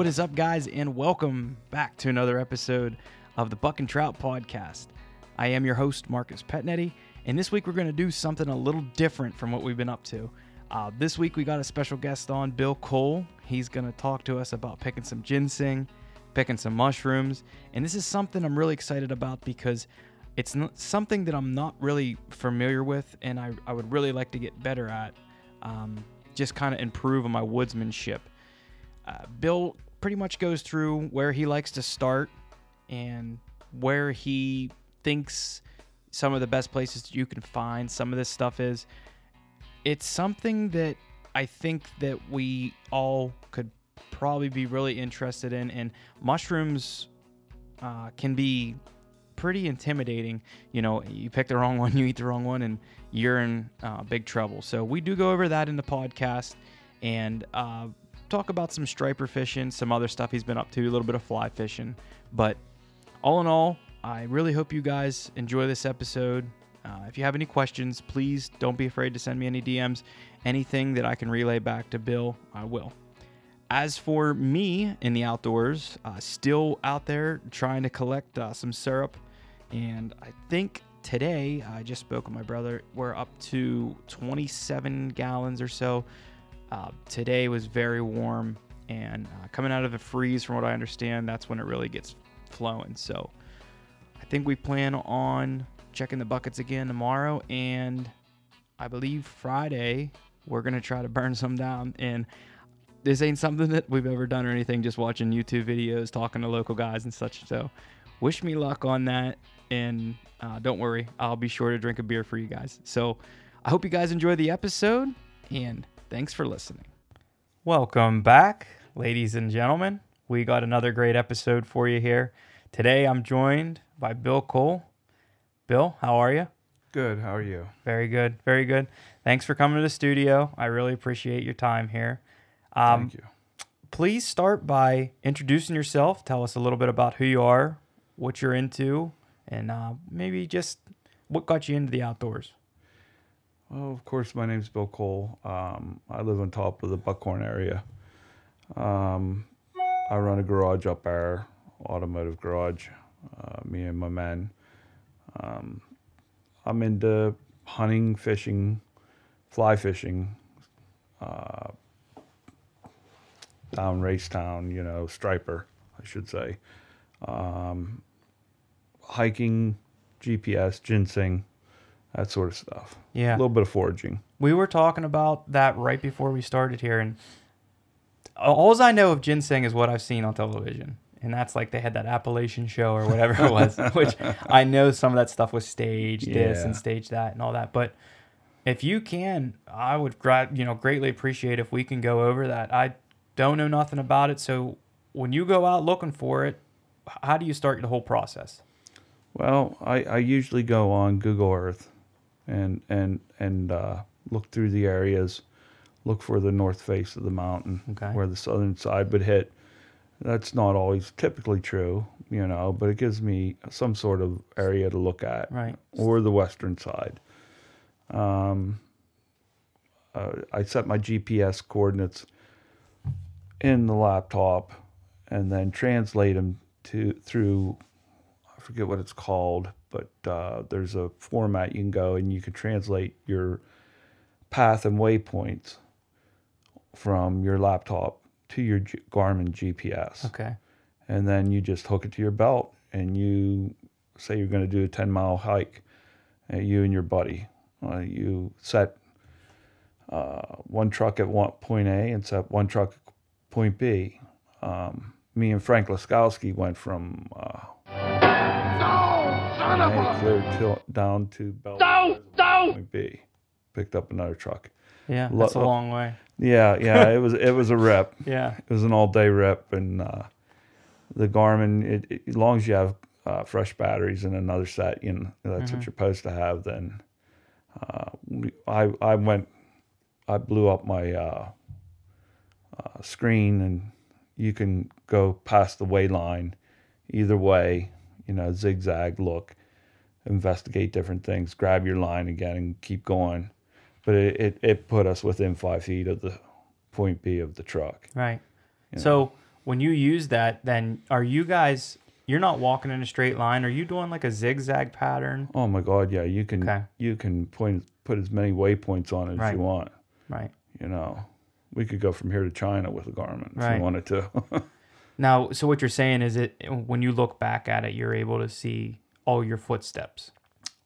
What is up, guys, and welcome back to another episode of the Buck and Trout Podcast. I am your host, Marcus Petnetti, and this week we're going to do something a little different from what we've been up to. Uh, this week we got a special guest on, Bill Cole. He's going to talk to us about picking some ginseng, picking some mushrooms, and this is something I'm really excited about because it's something that I'm not really familiar with, and I, I would really like to get better at. Um, just kind of improve on my woodsmanship. Uh, Bill pretty much goes through where he likes to start and where he thinks some of the best places you can find some of this stuff is. It's something that I think that we all could probably be really interested in, and mushrooms uh, can be pretty intimidating. You know, you pick the wrong one, you eat the wrong one, and you're in uh, big trouble. So we do go over that in the podcast and uh, talk about some striper fishing, some other stuff he's been up to, a little bit of fly fishing. But all in all, I really hope you guys enjoy this episode. Uh, if you have any questions, please don't be afraid to send me any DMs. Anything that I can relay back to Bill, I will. As for me in the outdoors, uh, still out there trying to collect uh, some syrup. And I think today, I just spoke with my brother, we're up to 27 gallons or so. Uh, today was very warm and uh, coming out of the freeze, from what I understand, that's when it really gets flowing. So I think we plan on checking the buckets again tomorrow. And I believe Friday, we're going to try to burn some down. And this ain't something that we've ever done or anything, just watching YouTube videos, talking to local guys and such. So wish me luck on that. And uh, don't worry, I'll be sure to drink a beer for you guys. So I hope you guys enjoy the episode and thanks for listening. Welcome back, ladies and gentlemen. We got another great episode for you here. Today I'm joined by Bill Cole. Bill, how are you? Good. How are you? Very good. Very good. Thanks for coming to the studio. I really appreciate your time here. Um, Thank you. please start by introducing yourself. Tell us a little bit about who you are, what you're into, and uh, maybe just what got you into the outdoors. Well, of course, my name's Bill Cole. Um, I live on top of the Buckhorn area. Um, I run a garage up there, automotive garage. Uh, me and my men. Um, I'm into hunting, fishing, fly fishing. Uh, down Raystown, you know, striper, I should say. Um, hiking, GPS, ginseng, that sort of stuff. Yeah. A little bit of foraging. We were talking about that right before we started here, and all I know of ginseng is what I've seen on television. And that's like they had that Appalachian show or whatever it was, which I know some of that stuff was staged this and staged that and all that. But if you can, I would you know greatly appreciate if we can go over that. I don't know nothing about it, so when you go out looking for it, how do you start the whole process? Well, I, I usually go on Google Earth and and and uh, look through the areas, look for the north face of the mountain Okay. where the southern side would hit. That's not always typically true, you know, but it gives me some sort of area to look at, Right. or the western side. Um, uh, I set my GPS coordinates in the laptop, and then translate them to through I forget what it's called, but uh, there's a format you can go and you can translate your path and waypoints from your laptop to your G- Garmin GPS. Okay. And then you just hook it to your belt and you say you're going to do a 10 mile hike, uh, you and your buddy. Uh, you set uh, one truck at one, point A and set one truck at point B. Um, me and Frank Laskowski went from uh, A clear till, down to Bell point B. Picked up another truck. Yeah, Lo- that's a long way. Yeah, yeah, it was it was a rep. Yeah. It was an all day rep, and uh, the Garmin. It, it- as long as you have uh, fresh batteries and another set, you know that's what you're supposed to have. Then uh, I I went, I blew up my uh, uh, screen, and you can go past the way line, either way. You know, zigzag look, investigate different things, grab your line again, and keep going. But it, it, it put us within five feet of the point B of the truck. Right. So when you use that, then are you guys? You're not walking in a straight line. Are you doing like a zigzag pattern? Oh my God, yeah, you can Okay. you can point put as many waypoints on it as you want. Right. You know, we could go from here to China with a Garmin if Right. you wanted to. Now, so what you're saying is it when you look back at it, you're able to see all your footsteps.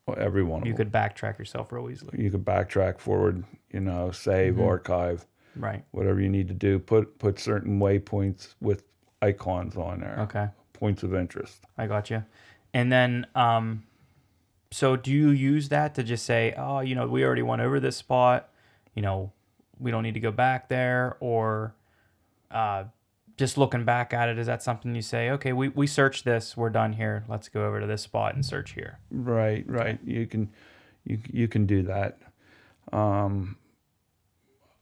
Well, Every one of You could backtrack yourself real easily. You could backtrack forward. You know, save, Mm-hmm. archive, Right. whatever you need to do. Put put certain waypoints with icons on there. Okay. Points of interest. I got you. And then, um, so do you use that to just say, oh, you know, we already went over this spot, you know, we don't need to go back there, or uh, just looking back at it, is that something you say, okay, we we searched this, we're done here, let's go over to this spot and search here. Right, right. You can, you you can do that. Um,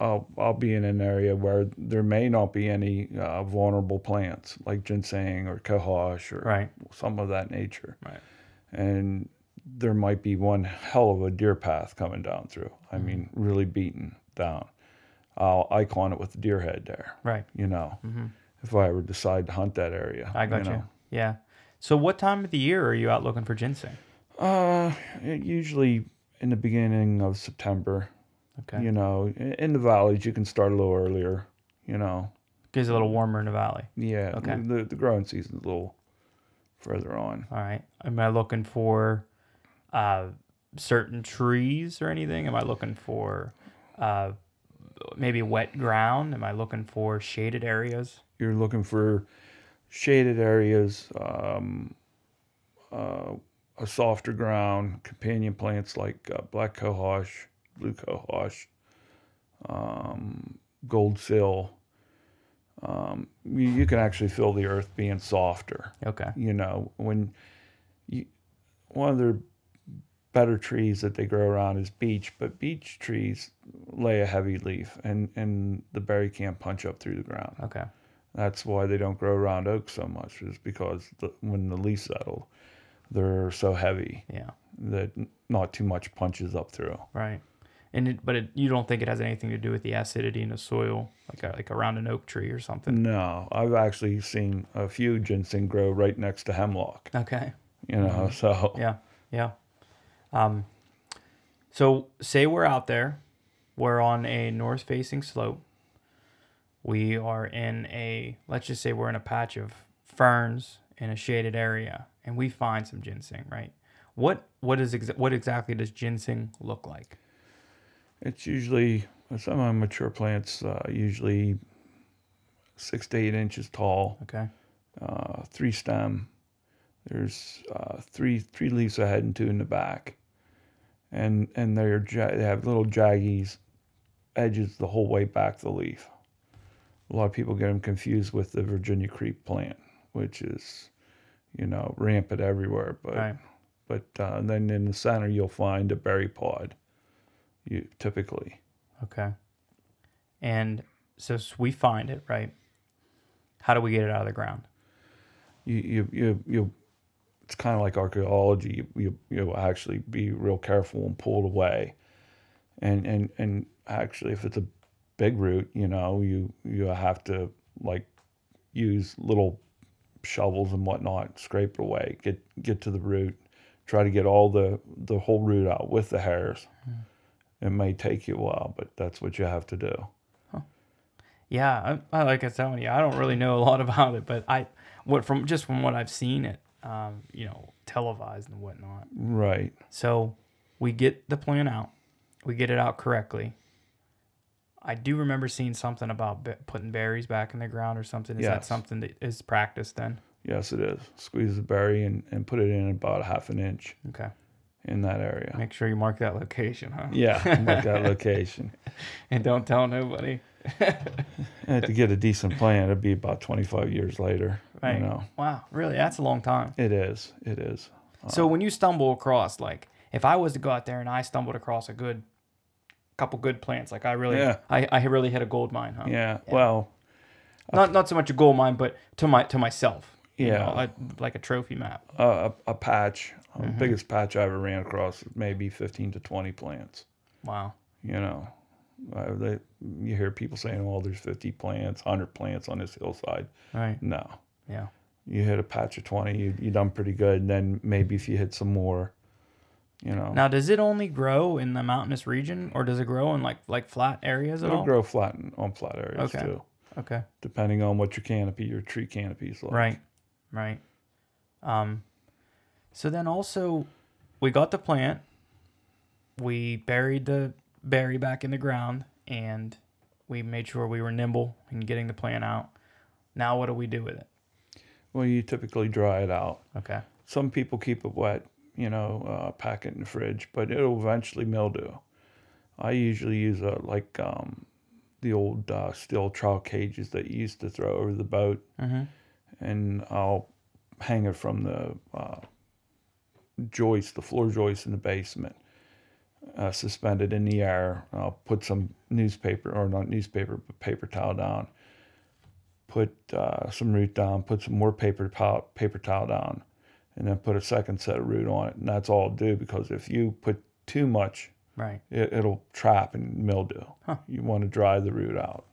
I'll I'll be in an area where there may not be any uh, vulnerable plants like ginseng or cohosh or Right. some of that nature, Right. and there might be one hell of a deer path coming down through. I Mm-hmm. mean, really beaten down. I'll icon it with the deer head there. Right. You know, if I ever decide to hunt that area. I got you. know. Yeah. So what time of the year are you out looking for ginseng? Uh, usually in the beginning of September. Okay. You know, in the valleys you can start a little earlier. You know, Gets a little warmer in the valley. yeah. Okay. The the growing season's a little further on. All right. Am I looking for uh, certain trees or anything? Am I looking for uh, maybe wet ground? Am I looking for shaded areas? You're looking for shaded areas, um, uh, a softer ground, companion plants like uh, black cohosh, blue cohosh, um, goldenseal. Um, you, you can actually feel the earth being softer. Okay. you know when you one of their better trees that they grow around is beech but beech trees lay a heavy leaf and and the berry can't punch up through the ground Okay. That's why they don't grow around oak so much is because the, when the leaves settle they're so heavy Yeah. that not too much punches up through Right. And it, but it, you don't think it has anything to do with the acidity in the soil, like a, like around an oak tree or something? no i've actually seen a few ginseng grow right next to hemlock Okay. you know so Yeah, yeah. Um, so say we're out there, we're on a north-facing slope. We are in a let's just say we're in a patch of ferns in a shaded area, and we find some ginseng. Right? What what is exa- what exactly does ginseng look like? It's usually some of my mature plants, uh, usually six to eight inches tall, Okay. uh, three stem. There's uh, three three leaves ahead and two in the back, and and they're ja- they have little jaggies edges the whole way back the leaf. A lot of people get them confused with the Virginia creep plant, which is, you know, rampant everywhere. But Right. but uh, then in the center you'll find a berry pod. You typically. Okay. And so we find it right. How do we get it out of the ground? you you you, you it's kind of like archaeology. You, you you actually be real careful and pull it away, and and and actually, if it's a big root, you know, you you have to like use little shovels and whatnot, scrape it away, get get to the root, try to get all the the whole root out with the hairs. It may take you a while, but that's what you have to do. Yeah, I, I like I telling you, I don't really know a lot about it, but I what from just from what I've seen it, um, you know, televised and whatnot. Right. So we get the plant out, we get it out correctly. I do remember seeing something about be- putting berries back in the ground or something. Is that something that is practiced then? Yes, it is. Squeeze the berry and, and put it in about a half an inch Okay. in that area. Make sure you mark that location, huh? Yeah, mark that location. And don't tell nobody. And to get a decent plant, it'd be about 25 years later. Right. You know, Wow, really? That's a long time. it is. It is. So uh, when you stumble across, like, if I was to go out there and I stumbled across a good, couple good plants, like I really, Yeah. I, I really hit a gold mine, huh? Yeah. Well, Not not so much a gold mine, but to my to myself. you Yeah. know, like, like a trophy map. a, a, a patch, Mm-hmm. biggest patch I ever ran across, maybe 15 to 20 plants. Wow. You know, Uh, they, you hear people saying, "Oh, there's 50 plants, 100 plants on this hillside." Right. No, Yeah. you hit a patch of 20, you you done pretty good. And then maybe if you hit some more, you know, Now, does it only grow in the mountainous region, or does it grow in like like flat areas at it'll all? grow flat in- on flat areas Okay. too, Okay. depending on what your canopy, your tree canopy is like. Right. Right. Um. So then also, we got the plant. We buried the berry back in the ground, and we made sure we were nimble in getting the plant out. Now, what do we do with it? Well, you typically dry it out. Okay. Some people keep it wet, you know, uh, pack it in the fridge, but it'll eventually mildew. I usually use a like um, the old uh, steel trout cages that you used to throw over the boat, Mm-hmm. and I'll hang it from the uh, joist, the floor joist in the basement, uh, suspended in the air. I'll put some newspaper or not newspaper, but paper towel down. Put uh, some root down. Put some more paper towel, paper towel down, and then put a second set of root on it. And that's all I'll do because if you put too much, Right. it, it'll trap and mildew. Huh. You want to dry the root out.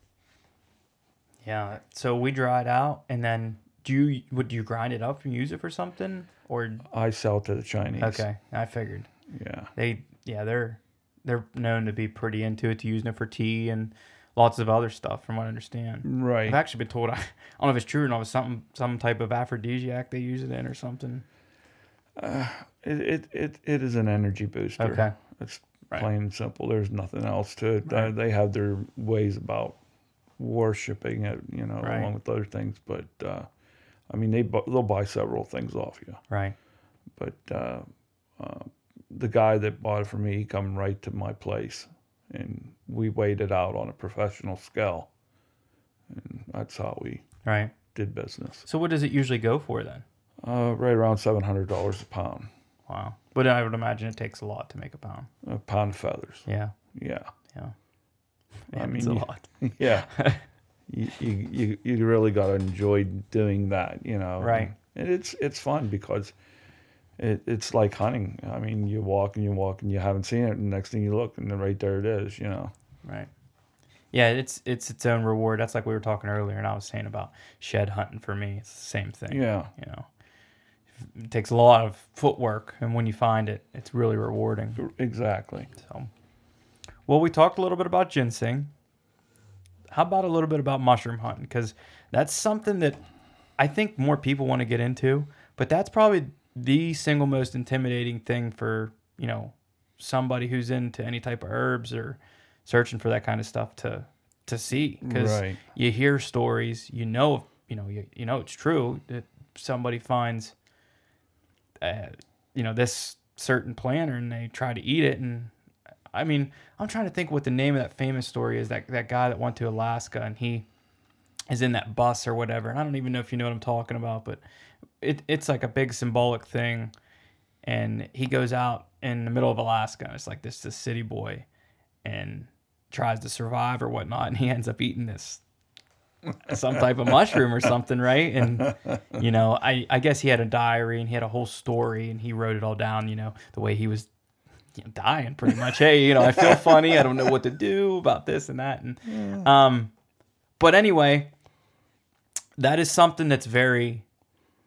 Yeah. So we dry it out, and then do you would you grind it up and use it for something, or I sell to the Chinese. okay? I figured Yeah. they yeah they're they're known to be pretty into it to using it for tea and lots of other stuff from what I understand. Right. I've actually been told I, I don't know if it's true or not, but something some type of aphrodisiac they use it in or something. It, it, it, it is an energy booster. Okay. It's Right. plain and simple. There's nothing else to it. Uh, they have their ways about worshiping it, you know, Right. along with other things. But uh, I mean, they they'll buy several things off you. Right. But uh, uh, the guy that bought it for me, he come right to my place, and we weighed it out on a professional scale, and that's how we Right. did business. So what does it usually go for then? Uh, right around seven hundred dollars a pound, Wow. But I would imagine it takes a lot to make a pound. a pound of feathers. Yeah. Yeah. Yeah. I mean, it's a you- lot. yeah you, you you you really got to enjoy doing that you know Right. and it's it's fun because it, it's like hunting i mean you walk and you walk and you haven't seen it and next thing you look and then right there it is you know Right. Yeah, it's it's its own reward. That's like we were talking earlier, and I was saying about shed hunting for me. It's the same thing. yeah You know, it takes a lot of footwork, and when you find it, it's really rewarding. exactly So, well, we talked a little bit about ginseng. How about a little bit about mushroom hunting? Because that's something that I think more people want to get into, but that's probably the single most intimidating thing for you know somebody who's into any type of herbs or searching for that kind of stuff to to see because Right. you hear stories, you know, you know, you, you know it's true that somebody finds, uh, you know, this certain planter and they try to eat it and I mean, I'm trying to think what the name of that famous story is. That that guy that went to Alaska and he is in that bus or whatever. And I don't even know if you know what I'm talking about, but it it's like a big symbolic thing. And he goes out in the middle of Alaska. And it's like this this city boy, and tries to survive or whatnot, and he ends up eating this some type of mushroom or something, right? And you know, I I guess he had a diary and he had a whole story and he wrote it all down. You know, the way he was you know, dying pretty much. hey, you know, I feel funny. I don't know what to do about this and that. And um, but anyway, that is something that's very,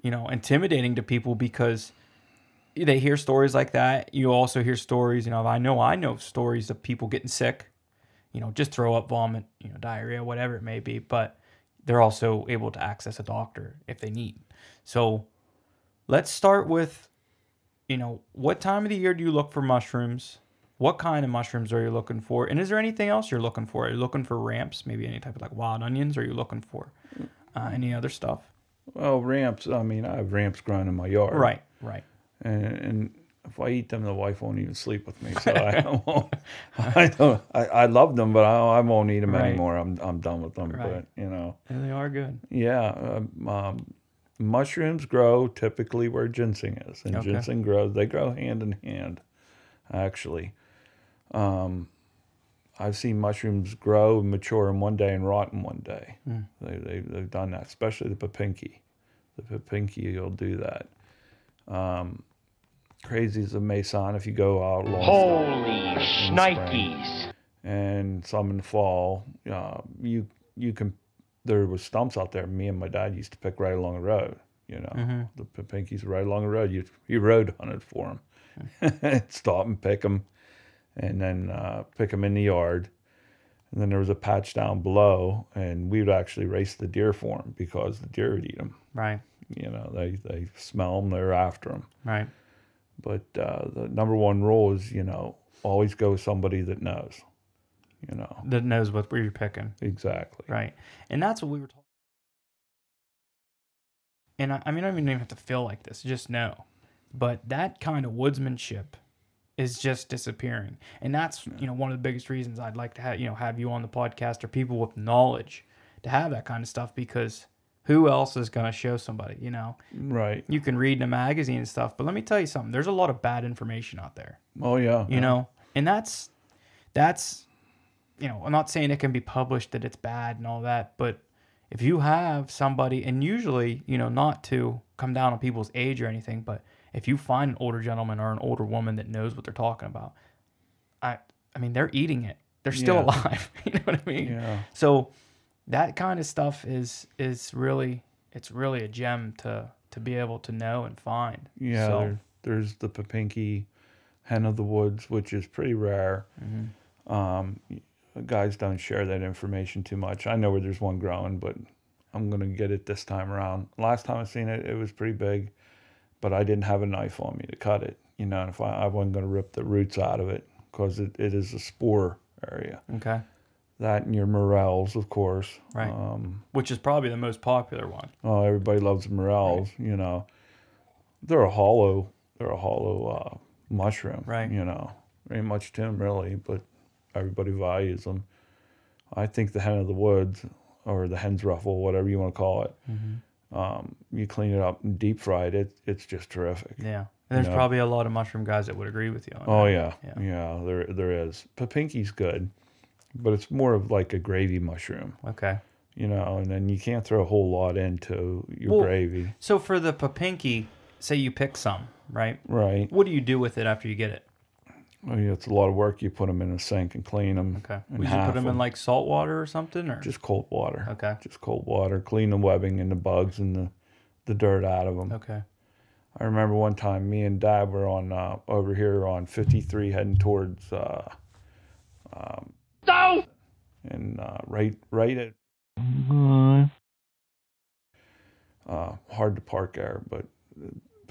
you know, intimidating to people because they hear stories like that. You also hear stories. You know, I know I know stories of people getting sick. You know, just throw up, vomit, you know, diarrhea, whatever it may be. But they're also able to access a doctor if they need. So let's start with you know, what time of the year do you look for mushrooms? What kind of mushrooms are you looking for? And is there anything else you're looking for? Are you looking for ramps? Maybe any type of like wild onions? Are you looking for uh, any other stuff? Well ramps i mean i have ramps growing in my yard Right, right. and, and if i eat them the wife won't even sleep with me so i won't i don't i, I love them but I, I won't eat them Right. anymore i'm i'm done with them Right. but you know And they are good. Yeah, um, um, mushrooms grow typically where ginseng is, and Okay. ginseng grows. They grow hand in hand, actually. Um, I've seen mushrooms grow and mature in one day and rot in one day. They, they they've done that, especially the papinki. The papinki will do that. Um, crazy as a mason if you go out long Holy spring. shnikes. and some in the fall. Uh, you you can there was stumps out there. Me and my dad used to pick right along the road. You know, Mhm. the pinkies right along the road. You you road hunted for them, stop and pick them, and then uh, pick them in the yard. And then there was a patch down below, and we would actually race the deer for them because the deer would eat them. Right. You know, they they smell them, they're after them. Right. But uh, the number one rule is, you know, always go with somebody that knows. You know, That knows what where you're picking. exactly. Right. And that's what we were talking. And I, I mean, I don't even have to feel like this. Just know. But that kind of woodsmanship is just disappearing, and that's you know one of the biggest reasons I'd like to have you know have you on the podcast or people with knowledge to have that kind of stuff because who else is going to show somebody? You know, Right. you can read in a magazine and stuff, but let me tell you something. There's a lot of bad information out there Oh yeah. you know and that's that's you know i'm not saying it can be published that it's bad and all that but if you have somebody and usually you know not to come down on people's age or anything but if you find an older gentleman or an older woman that knows what they're talking about i i mean they're eating it they're still Yeah. alive you know what i mean Yeah. so that kind of stuff is is really it's really a gem to to be able to know and find Yeah. so, there- there's the Papinky hen of the woods, which is pretty rare. mhm. Um, guys don't share that information too much. I know where there's one growing, but I'm gonna get it this time around. Last time I seen it, it was pretty big, but I didn't have a knife on me to cut it. You know, and if I, I wasn't gonna rip the roots out of it because it, it is a spore area. okay That and your morels, of course. Right. Um, which is probably the most popular one oh, everybody loves morels. You know, they're a hollow. They're a hollow uh, mushroom. Right. You know, ain't much to them really, but everybody values them. I think the hen of the woods or the hen's ruffle, whatever you want to call it. Um, you clean it up and deep fried it. It's just terrific. Yeah. And there's know. probably a lot of mushroom guys that would agree with you on Oh that. yeah, Yeah. yeah, There there is. Papinky's good, but it's more of like a gravy mushroom, Okay. you know. And then you can't throw a whole lot into your Well- gravy, So for the papinky, say you pick some, right? right? What do you do with it after you get it? Oh, yeah, it's a lot of work. You put them in a sink and clean them. Okay. and Would you put them in like salt water or something or just cold water? Okay. Just cold water. Clean the webbing and the bugs and the the dirt out of them. Okay. I remember one time me and Dad were on uh, over here on 53 heading towards uh, um, and uh, right right at uh, hard to park there, but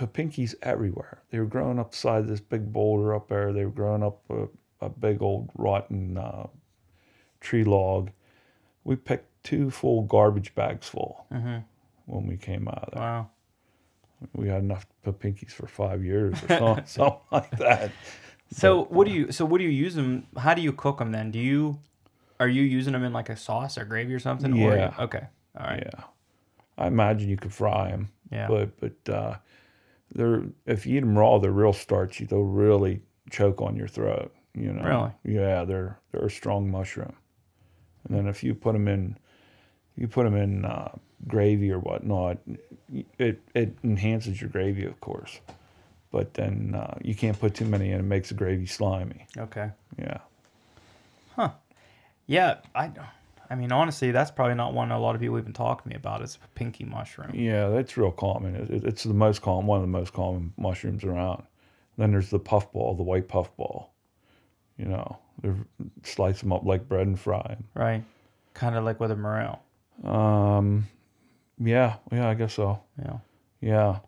papinkies everywhere. They were growing up beside this big boulder up there. They were growing up a, a big old rotten uh, tree log. We picked two full garbage bags full Mhm. when we came out of there. Wow. We had enough papinkies for five years or something, something like that. So what do you so what do you use them how do you cook them then? Do you are you using them in like a sauce or gravy or something? Or Yeah. okay. All right. Yeah, I imagine you could fry them, Yeah. but but uh, they're if you eat them raw, they're real starchy. They'll really choke on your throat. You know. Really? Yeah, they're they're a strong mushroom. And then if you put them in, you put them in uh, gravy or whatnot, it it enhances your gravy, of course. But then uh, you can't put too many in; it makes the gravy slimy. Okay. Yeah. Huh. Yeah, I I mean honestly that's probably not one a lot of people even talk to me about It's a pinky mushroom. Yeah, that's real common. It, it- it's the most common, one of the most common mushrooms around. Then there's the puffball, the white puffball. You know, they slice them up like bread and fry 'em. Right. Kind of like with a morel. Um, yeah, yeah, I guess so. Yeah. Yeah,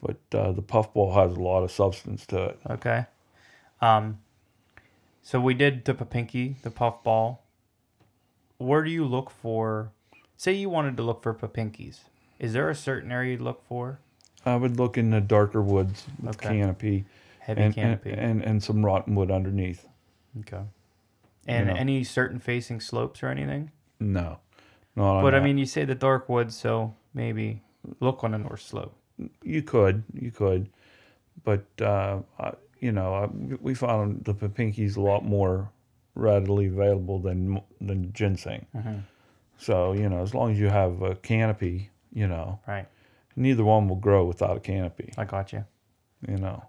but uh, the puffball has a lot of substance to it. Okay. Um, so we did the papinky, the puffball. Where do you look for? Say you wanted to look for papinkies. Is there a certain area you look for? I would look in the darker woods with Okay. canopy, Heavy and, and, canopy. and and some rotten wood underneath. okay. And know. any certain facing slopes or anything? No, not on But I that. mean, you say the dark woods, so maybe look on a north slope. You could, you could, but uh, I, you know, I, we found the papinkies a lot more readily available than than ginseng. Mhm. So you know, as long as you have a canopy, you know, Right. neither one will grow without a canopy. I got you. You know,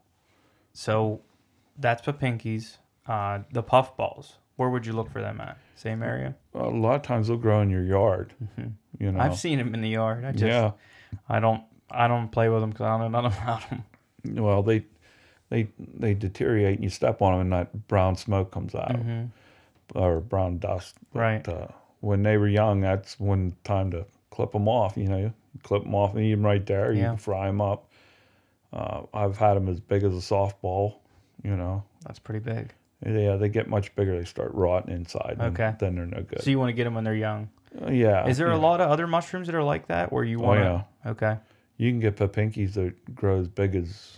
So that's papinkies. Uh, the puffballs. Where would you look for them at? Same area. A lot of times they'll grow in your yard. You know. I've seen them in the yard. I just, yeah. I don't, I don't play with them because I don't know nothing about them. Well, they they they deteriorate and you step on them and that brown smoke comes out or brown dust. But, Right. Uh, when they were young, that's when time to clip them off. You know, you clip them off and eat them right there. You can fry them up. Uh, I've had them as big as a softball. You know, That's pretty big. yeah, they get much bigger. They start rotting inside. Okay. then they're no good. So you want to get them when they're young. Uh, yeah. Is there yeah. a lot of other mushrooms that are like that, where you Oh want to? yeah. Okay. You can get papinkies that grow as big as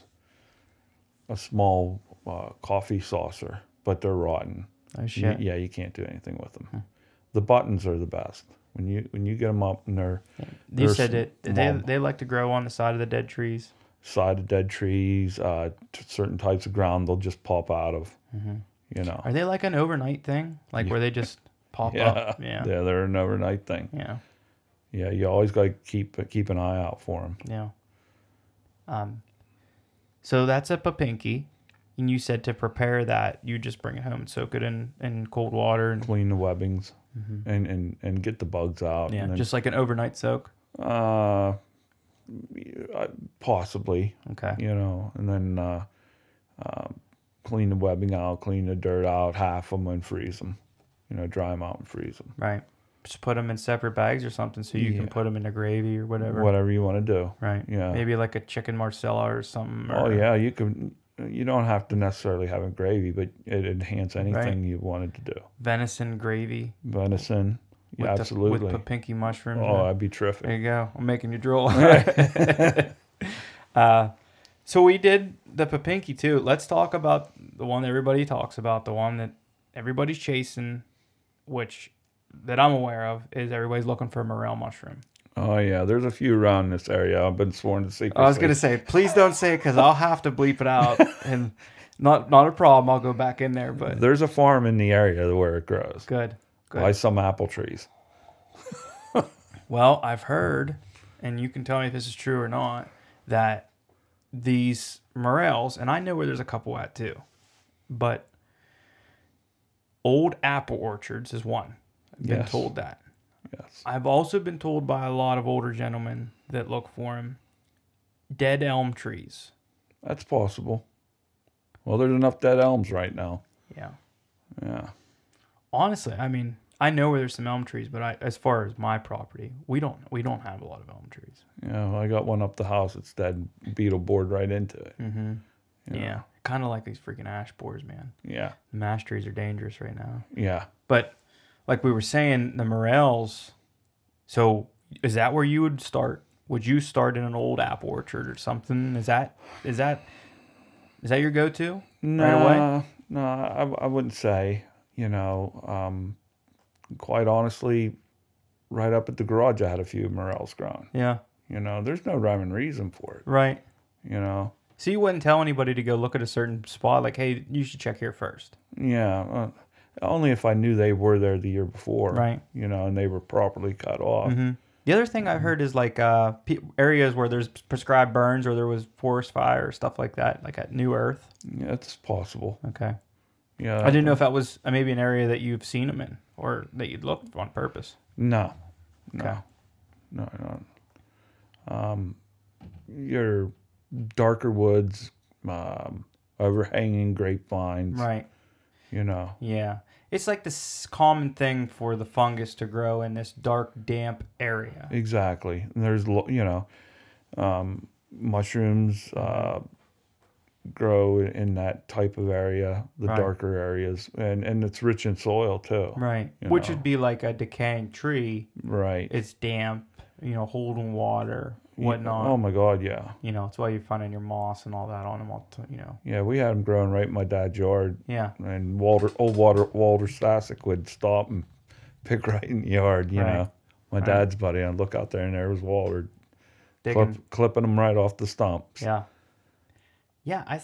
a small uh, coffee saucer, but they're rotten. Oh You- shit. yeah, you can't do anything with them. The buttons are the best. When you when you get them up and they're You they're said that they they like to grow on the side of the dead trees. side of dead trees, uh, t- certain types of ground, they'll just pop out of. You know. Are they like an overnight thing, like Yeah. where they just pop Yeah, up? Yeah. yeah, they're an overnight thing. Yeah. Yeah, you always got to keep keep an eye out for them. Yeah. Um. So that's a papinki, and you said to prepare that, you just bring it home and soak it in in cold water and Clean the webbings and, and and get the bugs out. Mm-hmm. yeah, and then, just like an overnight soak. uh, uh, possibly. Okay. you know, and then uh, um, clean the webbing out, clean the dirt out, half them, and freeze them. You know, dry them out and freeze them. Right. Just put them in separate bags or something, so you can put them in a gravy or whatever. Whatever you want to do. Right. Yeah. Maybe like a chicken marsala or something. Oh yeah, you can. You don't have to necessarily have a gravy, but it enhance anything you wanted to do. Venison gravy. Venison, With yeah, the, absolutely. with papinki mushrooms. oh, that'd be terrific. There you go. I'm making you drool. uh, so we did the Papinki too. Let's talk about the one everybody talks about, the one that everybody's chasing, which that I'm aware of is everybody's looking for a morel mushroom. Oh yeah, there's a few around this area. I've been sworn to secrecy. I was gonna say, please don't say it because I'll have to bleep it out, and not not a problem. I'll go back in there, but There's a farm in the area where it grows. good, good. Buy some apple trees. Well, I've heard, and you can tell me if this is true or not, that these morels, and I know where there's a couple at too, but old apple orchards is one. Been Yes. told that. Yes. I've also been told by a lot of older gentlemen that look for them dead elm trees. That's possible. Well, there's enough dead elms right now. Yeah. Yeah. Honestly, I mean, I know where there's some elm trees, but I, as far as my property, we don't we don't have a lot of elm trees. Yeah, well, I got one up the house. It's dead. Beetle bored right into it. Mm-hmm. Yeah. Yeah. Kind of like these freaking ash borers, man. Yeah. The mash trees are dangerous right now. Yeah. But like we were saying, the morels. So is that where you would start? Would you start in an old apple orchard or something? Is that is that is that your go-to No, right away? no, I, I wouldn't say. You know, um, quite honestly, right up at the garage, I had a few morels grown. Yeah, You know, there's no rhyme and reason for it. right. You know, So you wouldn't tell anybody to go look at a certain spot, like, hey, you should check here first. yeah. Uh, only if I knew they were there the year before. Right. You know, and they were properly cut off. hmm The other thing I heard is like uh, pe- areas where there's prescribed burns or there was forest fire or stuff like that, like at New Earth. Yeah, it's possible. Okay. Yeah. I didn't know if that was uh, maybe an area that you've seen them in or that you'd looked on purpose. No, no, Okay. no, no. Um, your darker woods, um, overhanging grapevines. Right. You know. Yeah. It's like this common thing for the fungus to grow in this dark, damp area. Exactly. And there's you know, um, mushrooms uh, grow in that type of area, the Right. darker areas, and and it's rich in soil too. Right. Which know. would be like a decaying tree. Right. It's damp, you know, holding water, whatnot. Oh my God, yeah, You know, it's why you're finding your moss and all that on them all the you know. yeah. We had them growing right in my dad's yard, Yeah. and Walter, old Walter, Walter Stasic would stop and pick right in the yard. You Right. know, my Right. dad's buddy. I'd look out there, and there was Walter clip, clipping them right off the stumps. Yeah. Yeah, I.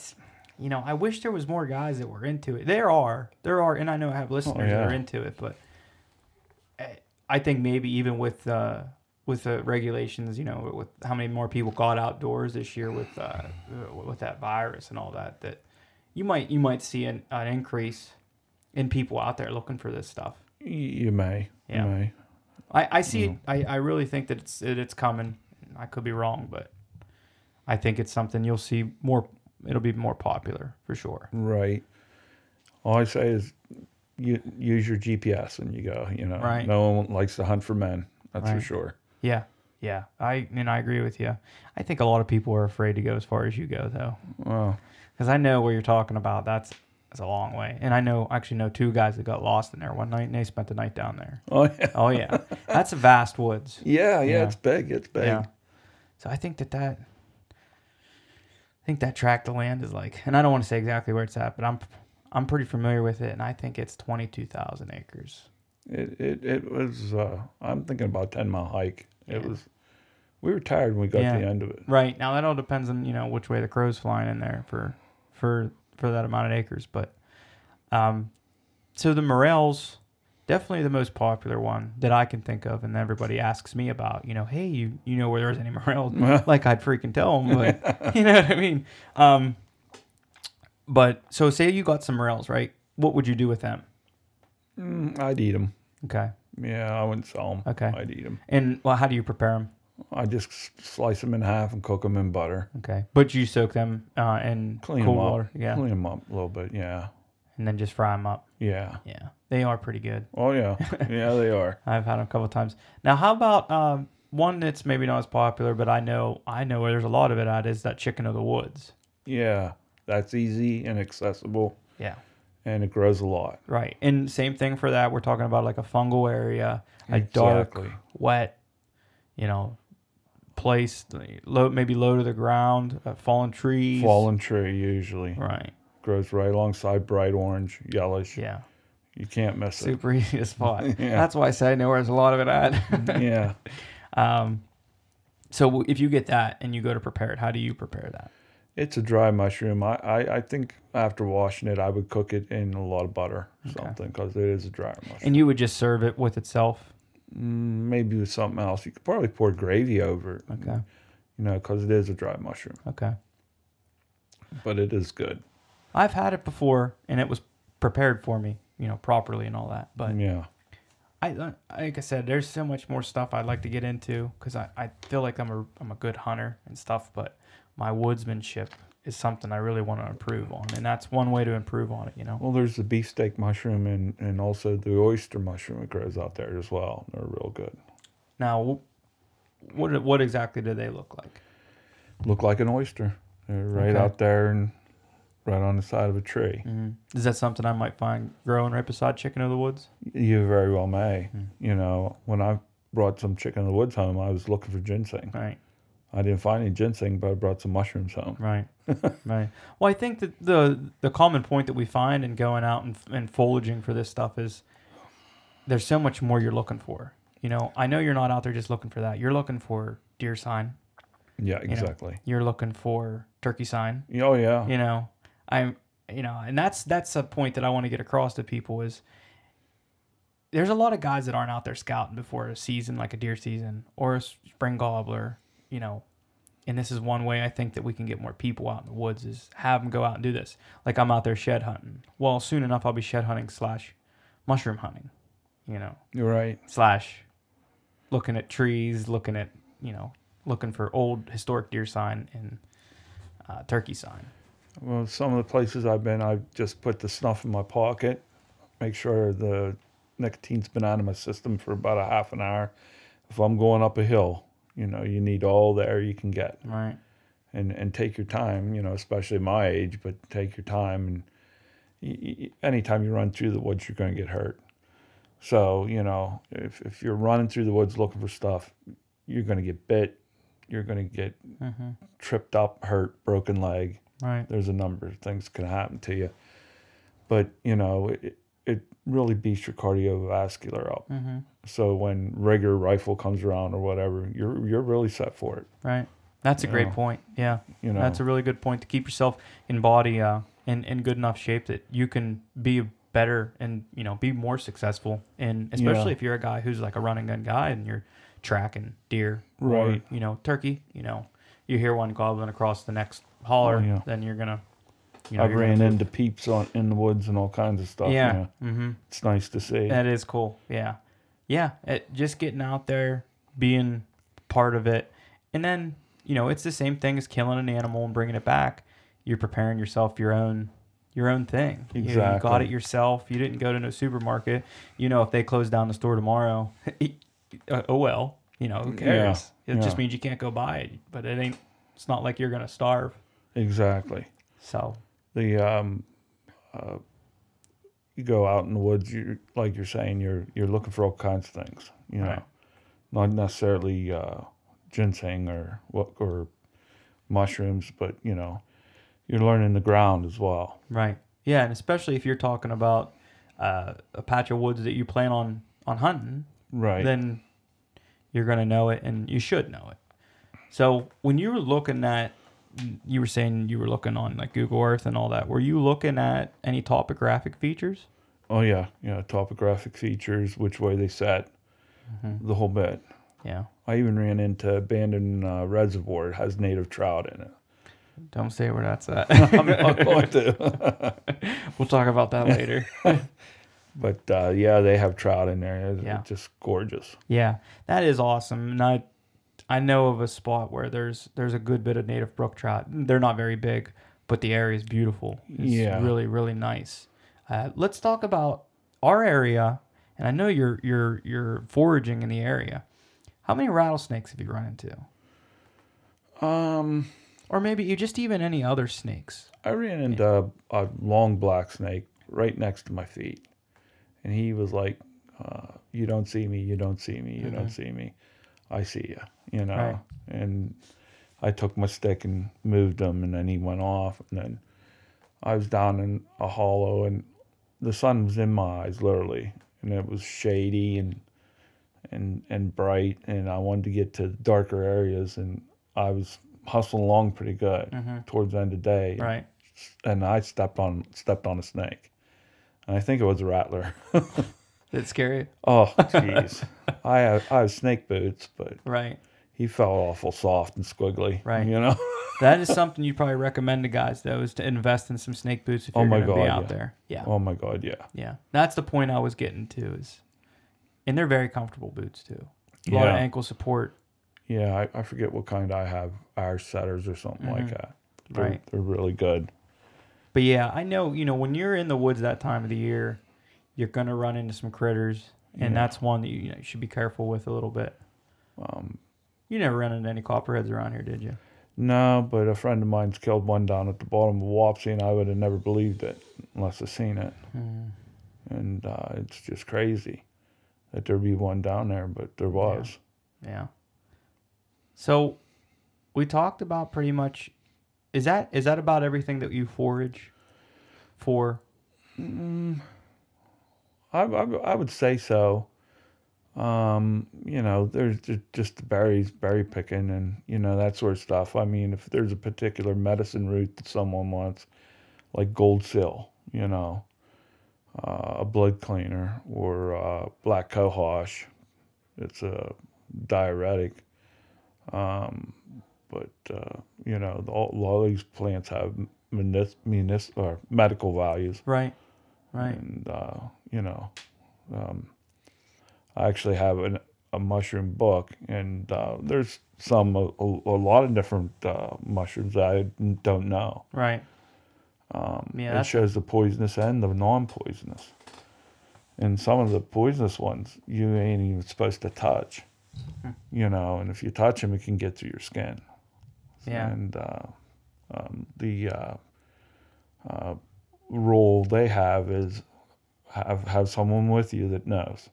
you know, I wish there was more guys that were into it. There are, there are, and I know I have listeners that yeah. are into it, but I- I think maybe even with uh, with the regulations, you know, with how many more people got outdoors this year with uh, with that virus and all that, that you might you might see an, an increase in people out there looking for this stuff. You may. Yeah. You may. I, I see. it I, I really think that it's that it's coming. I could be wrong, but I think it's something you'll see more. It'll be more popular for sure. Right. All I say is you use your GPS and you go, you know. Right. No one likes to hunt for men. That's for sure. Yeah, yeah. I and I agree with you. I think a lot of people are afraid to go as far as you go though, Well, because I know what you're talking about. That's that's a long way, and I know actually know two guys that got lost in there one night, and they spent the night down there. oh yeah. Oh yeah, that's vast woods. Yeah, yeah, Yeah. it's big. It's big. Yeah. So I think that that I think that tract of land is like, and I don't want to say exactly where it's at, but I'm I'm pretty familiar with it, and I think it's twenty two thousand acres. It, it it was uh I'm thinking about ten mile hike. It Yeah. was we were tired when we got Yeah. to the end of it. Right now, that all depends on you know which way the crow's flying in there for for for that amount of acres. But um, so the morels, definitely the most popular one that I can think of, and everybody asks me about. You know, hey, you you know where there's any morels? like I'd freaking tell them, but you know what I mean. Um, but so say you got some morels, right? What would you do with them? Mm, I'd eat them. Okay, Yeah, I wouldn't sell them. Okay. I'd eat them. and well, how do you prepare them? I just slice them in half and cook them in butter. Okay, but you soak them uh, in Clean them up. water, yeah, Clean them up a little bit. Yeah. and then just fry them up. Yeah. Yeah, they are pretty good. Oh yeah. yeah, they are. I've had them a couple times. Now, how about um, one that's maybe not as popular, but I know I know where there's a lot of it at is that chicken of the woods. Yeah. That's easy and accessible Yeah, and it grows a lot. right. And same thing for that. We're talking about like a fungal area, a dark, wet, you know, place, low maybe low to the ground, uh, fallen trees. Fallen tree usually. Right. Grows right alongside bright orange, yellowish. Yeah. You can't miss it. Super easy to spot. Yeah. That's why I say I know where there's a lot of it at. yeah. um, so if you get that and you go to prepare it, how do you prepare that? It's a dry mushroom. I, I, I think after washing it, I would cook it in a lot of butter or Okay. something because it is a dry mushroom. And you would just serve it with itself. Mm, maybe with something else. You could probably pour gravy over it, Okay. you know, because it is a dry mushroom. Okay. But it is good. I've had it before and it was prepared for me, you know, properly and all that. But yeah. I, uh, like I said, there's so much more stuff I'd like to get into because I, I feel like I'm a, I'm a good hunter and stuff, but my woodsmanship is something I really want to improve on. And that's one way to improve on it, you know? Well, there's the beefsteak mushroom and, and also the oyster mushroom that grows out there as well. They're real good. Now, what, what exactly do they look like? Look like an oyster. They're right Okay. out there and right on the side of a tree. Mm-hmm. Is that something I might find growing right beside Chicken of the Woods? You very well may. Hmm. You know, when I brought some chicken in the woods home, I was looking for ginseng. Right. I didn't find any ginseng, but I brought some mushrooms home. Right, right. Well, I think that the the common point that we find in going out and, and foraging for this stuff is there's so much more you're looking for. You know, I know you're not out there just looking for that. You're looking for deer sign. Yeah, exactly. You're looking for turkey sign. Oh yeah. You know, I'm, you know, and that's that's a point that I want to get across to people is there's a lot of guys that aren't out there scouting before a season like a deer season or a spring gobbler. You know, and this is one way I think that we can get more people out in the woods is have them go out and do this. Like I'm out there shed hunting. Well, soon enough I'll be shed hunting slash mushroom hunting. You know, You're right. slash looking at trees, looking at you know, looking for old historic deer sign and uh, turkey sign. Well, some of the places I've been, I've just put the snuff in my pocket, make sure the nicotine's been out of my system for about a half an hour. If I'm going up a hill, you know, you need all the air you can get, Right. and and take your time. You know, especially my age, but take your time. And anytime you run through the woods, you're going to get hurt. So you know, if if you're running through the woods looking for stuff, you're going to get bit. You're going to get Mm-hmm. tripped up, hurt, broken leg Right. there's a number of things can happen to you but you know it really beats your cardiovascular up Mm-hmm. so when regular rifle comes around or whatever you're you're really set for it Right. That's a great Yeah. point. Yeah. you know That's a really good point to keep yourself in body uh, in in good enough shape that you can be better and you know be more successful. And especially Yeah. if you're a guy who's like a running gun guy and you're tracking deer or Right. you know turkey. You know, you hear one gobbling across the next holler, Oh, yeah. then you're gonna You know, I've gonna ran into peeps on in the woods and all kinds of stuff. Yeah. Mm-hmm. it's nice to see. That is cool. Yeah. Yeah. It, just getting out there, being part of it. And then, you know, it's the same thing as killing an animal and bringing it back. You're preparing yourself your own your own thing. You, know, you got it yourself. You didn't go to no supermarket. You know, if they close down the store tomorrow, uh, oh well. You know, who cares? It just means you can't go buy it. But it ain't it's not like you're gonna starve. exactly. So The um, uh, you go out in the woods. You like you're saying you're you're looking for all kinds of things. You know, Right. not necessarily uh, ginseng or what or mushrooms, but you know, you're learning the ground as well. Right. Yeah, and especially if you're talking about uh, a patch of woods that you plan on on hunting, Right. then you're going to know it and you should know it. So when you were looking at, you were saying you were looking on like Google Earth and all that. Were you looking at any topographic features? oh yeah, yeah. Topographic features, which way they set, Mm-hmm. the whole bit. Yeah. I even ran into abandoned uh, reservoir. It has native trout in it. Don't say where that's at. I'm not going to. we'll talk about that later. But uh, yeah, they have trout in there. It's Yeah. just gorgeous. Yeah, that is awesome. And I, I know of a spot where there's there's a good bit of native brook trout. They're not very big, but the area is beautiful. It's Yeah. really really nice. Uh, let's talk about our area. And I know you're you're you're foraging in the area. How many rattlesnakes have you run into? Um, Or maybe you just even any other snakes? I ran into a, a long black snake right next to my feet, and he was like, uh, "You don't see me. You don't see me. You don't see me. I see you." You know. Mm-hmm. Right. And I took my stick and moved him, and then he went off, and then I was down in a hollow, and the sun was in my eyes, literally, and it was shady and and and bright, and I wanted to get to darker areas, and I was hustling along pretty good towards the end of the day, Mm-hmm. Right. and I stepped on stepped on a snake, and I think it was a rattler. Did it scare you? oh, jeez, I have I have snake boots, but Right. He felt awful soft and squiggly, Right. You know, That is something you probably recommend to guys though, is to invest in some snake boots if Oh you're my going to be out yeah. there. Yeah. oh my god, yeah, Yeah, that's the point I was getting to is, and they're very comfortable boots too. A lot of Yeah. ankle support. yeah. I, I forget what kind I have, Irish setters or something like that. They're, Mm-hmm. Right. they're really good. But yeah, I know you know when you're in the woods that time of the year, you're gonna run into some critters, and Yeah. that's one that you, you know, should be careful with a little bit. Um, You never ran into any copperheads around here, did you? no, but a friend of mine's killed one down at the bottom of Wapsie, and I would have never believed it unless I seen it. Hmm. And uh, it's just crazy that there'd be one down there, but there was. Yeah. So, we talked about pretty much. Is that is that about everything that you forage for? I, I, I would say so. Um, you know, there's ju- just berries, berry picking, and you know that sort of stuff. I mean, if there's a particular medicine root that someone wants, like gold seal, you know, uh, a blood cleaner or uh, black cohosh, it's a diuretic. Um, but uh, you know, the, all, all these plants have munis, munis, or medical values Right. Right. and uh, you know, um, I actually have an, a mushroom book, and uh, there's some a, a, lot of different uh, mushrooms that I don't know. Right. Um, yeah. it shows the poisonous and the non-poisonous, and some of the poisonous ones you ain't even supposed to touch. Hmm. You know, and if you touch them, it can get through your skin. yeah. And uh, um, the uh, uh, rule they have is have have someone with you that knows.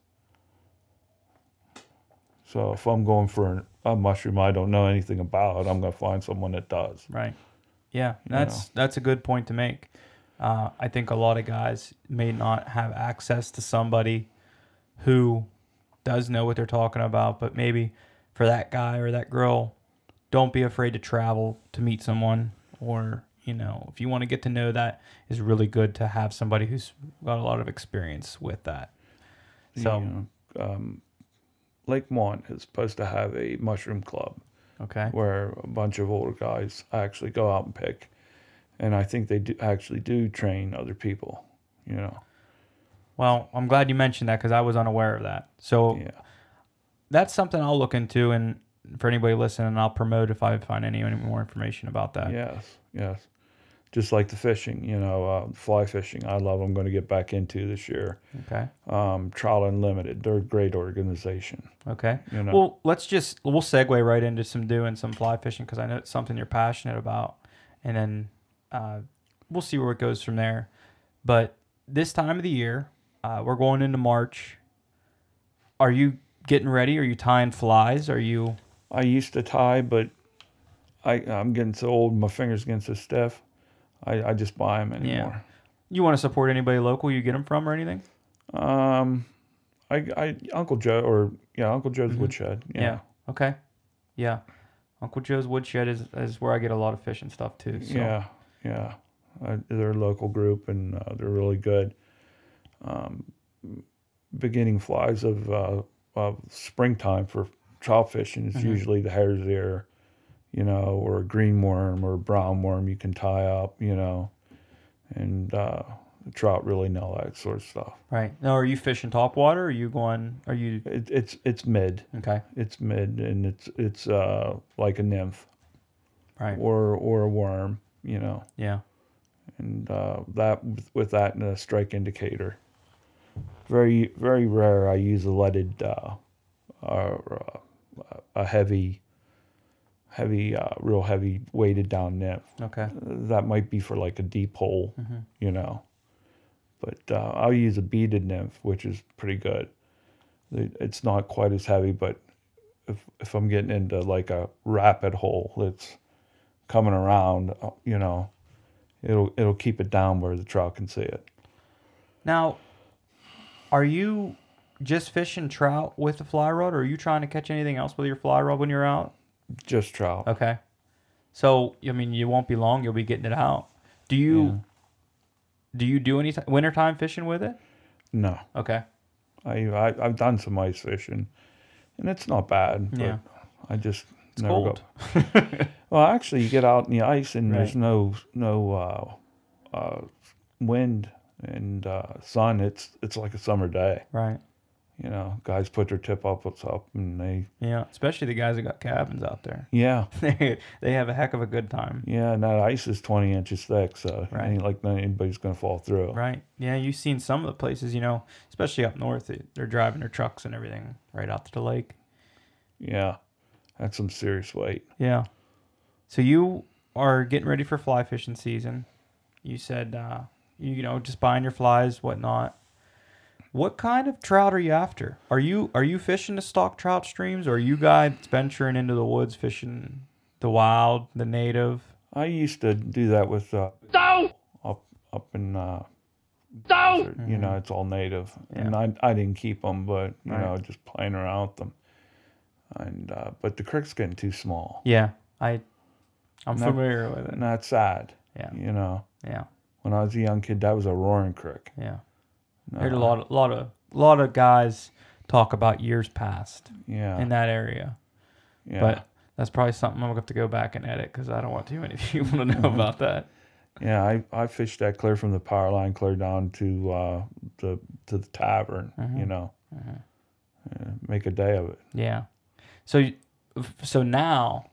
So if I'm going for a mushroom I don't know anything about, I'm going to find someone that does. Right. Yeah, that's that's a good point to make. Uh, I think a lot of guys may not have access to somebody who does know what they're talking about, but maybe for that guy or that girl, don't be afraid to travel to meet someone, or you know, if you want to get to know that, is really good to have somebody who's got a lot of experience with that. So uh, um, Lakemont is supposed to have a mushroom club okay, where a bunch of older guys actually go out and pick. and I think they do actually do train other people. You know, Well, I'm glad you mentioned that because I was unaware of that. So yeah, that's something I'll look into, and for anybody listening, I'll promote if I find any, any more information about that. yes, yes. Just like the fishing, you know, uh, fly fishing. I love. I'm going to get back into this year. Okay. Um, Trout Unlimited. They're a great organization. Okay. You know. Well, let's just we'll segue right into some doing some fly fishing because I know it's something you're passionate about, and then uh, we'll see where it goes from there. But this time of the year, uh, we're going into March. Are you getting ready? Are you tying flies? Are you? I used to tie, but I I'm getting so old. My fingers getting so stiff. I, I just buy them anymore. Yeah. You want to support anybody local you get them from or anything? Um, I, I Uncle Joe or yeah Uncle Joe's Woodshed. Yeah. Okay. Yeah. Uncle Joe's Woodshed is, is where I get a lot of fish and stuff too. So. Yeah. Yeah. Uh, they're a local group and uh, they're really good. Um, beginning flies of uh, of springtime for trout fishing is Mhm. usually the hare's ear, you know, or a green worm or a brown worm you can tie up, you know, and uh, trout really know that sort of stuff. Right. Now, are you fishing top water? Or are you going? Are you It, it's it's mid. okay? It's mid and it's it's uh like a nymph Right. or or a worm, you know. Yeah. And uh, that with that and a strike indicator. Very very rare. I use a leaded uh, or uh, a heavy, heavy, uh, real heavy weighted down nymph. Okay. That might be for like a deep hole, hmm you know. But uh, I'll use a beaded nymph, which is pretty good. It's not quite as heavy, but if if I'm getting into like a rapid hole that's coming around, uh, you know, it'll it'll keep it down where the trout can see it. Now, are you just fishing trout with the fly rod, or are you trying to catch anything else with your fly rod when you're out? Just trout. Okay. So I mean, you won't be long. You'll be getting it out. Do you? Yeah. Do you do any t- wintertime fishing with it? No, Okay. I, I I've done some ice fishing, and it's not bad. But Yeah. I just It's never cold. go. Well, actually, you get out in the ice and there's no no uh, uh, wind and uh, sun. It's it's like a summer day. Right. You know, guys put their tip up, what's up, and they Yeah. Especially the guys that got cabins out there. yeah they they have a heck of a good time. yeah. And that ice is twenty inches thick, so Right. ain't like anybody's gonna fall through. Right. Yeah. You've seen some of the places, you know, especially up north. they- They're driving their trucks and everything right out to the lake. Yeah, that's some serious weight. Yeah. So you are getting ready for fly fishing season. You said, uh, you, you know, just buying your flies, whatnot. What kind of trout are you after? Are you are you fishing the stock trout streams, or are you guys venturing into the woods fishing the wild, the native? I used to do that with uh, up up in uh, you know it's all native, and I I didn't keep them, but you Right. know just playing around with them. And uh, but the creek's getting too small, Yeah, I, I'm No. familiar with it. and that's sad. Yeah, You know, yeah, when I was a young kid, that was a roaring creek. yeah. Uh, Heard a lot, of, lot of, lot of guys talk about years past Yeah, in that area. yeah, But that's probably something I'm gonna have to go back and edit because I don't want too many people to know about that. yeah. I, I fished that clear from the power line clear down to uh, the to the tavern. Mhm. You know, Mhm. Uh, make a day of it. Yeah. So, so now,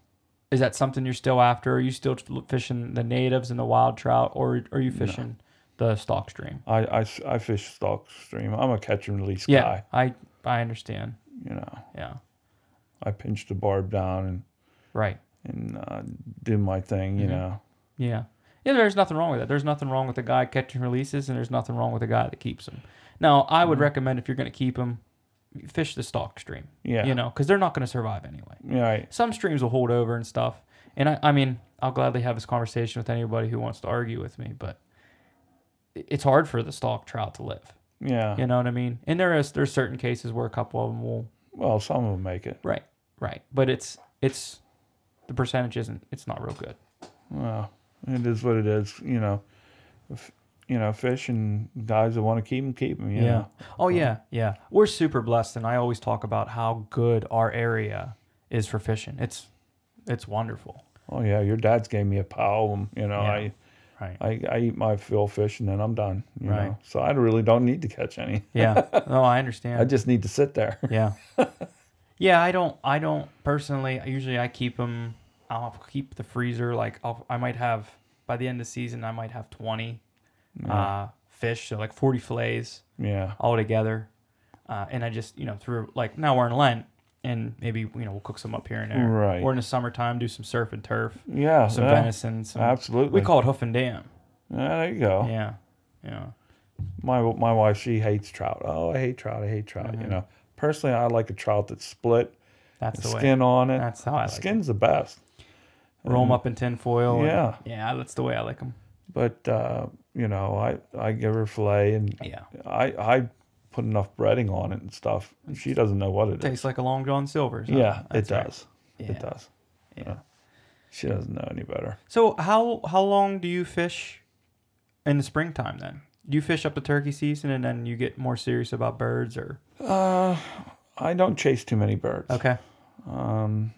is that something you're still after? Are you still fishing the natives and the wild trout, or are you fishing the stock stream? I, I, I fish stock stream. I'm a catch and release Yeah, guy. I I understand. You know, Yeah. I pinch the barb down and Right. and uh, do my thing. You Mhm. know, Yeah. Yeah, there's nothing wrong with that. There's nothing wrong with a guy catching releases, and there's nothing wrong with a guy that keeps them. Now, I would Mhm. recommend if you're going to keep them, fish the stock stream. yeah, You know, because they're not going to survive anyway. yeah, right. Some streams will hold over and stuff. And I, I mean, I'll gladly have this conversation with anybody who wants to argue with me, but it's hard for the stock trout to live. yeah. You know what I mean? And there is there's certain cases where a couple of them will Well, some of them make it. right, right, but it's it's the percentage isn't it's not real good. Well, it is what it is. You know, if, you know, fish and guys that want to keep them, keep them. yeah. know? Oh yeah, yeah. We're super blessed, and I always talk about how good our area is for fishing. It's it's wonderful. Oh yeah, your dad's gave me a pile of them. You know, Yeah. I Right. I, I eat my fill fish and then I'm done. You Right. know, so I really don't need to catch any. Yeah. No, I understand. I just need to sit there. Yeah. yeah, I don't. I don't personally. Usually, I keep them. I'll keep the freezer. Like I'll, I might have by the end of the season, I might have twenty uh, fish, so like forty fillets Yeah. all together. Uh, and I just you know through like now we're in Lent, and maybe you know we'll cook some up here and there. Right. Or in the summertime, do some surf and turf, Yeah. some yeah, venison. Some, Absolutely. We call it hoof and dam. Yeah, there you go. Yeah. Yeah. My my wife, she hates trout. Oh, I hate trout. I hate trout. You know, personally, I like a trout that's split, That's the the way. skin on it. That's how I like skin's the best. Roll them up in tin foil. and- Yeah. yeah, that's the way I like them. But uh, you know, I I give her fillet and Yeah. I I put enough breading on it and stuff. and She doesn't know what it is. Tastes like a Long John Silver's. huh? yeah, it That's right. does. Yeah. It does. Yeah. She doesn't know any better. So how how long do you fish in the springtime then? Do you fish up the turkey season and then you get more serious about birds or Uh, I don't chase too many birds. okay? Um,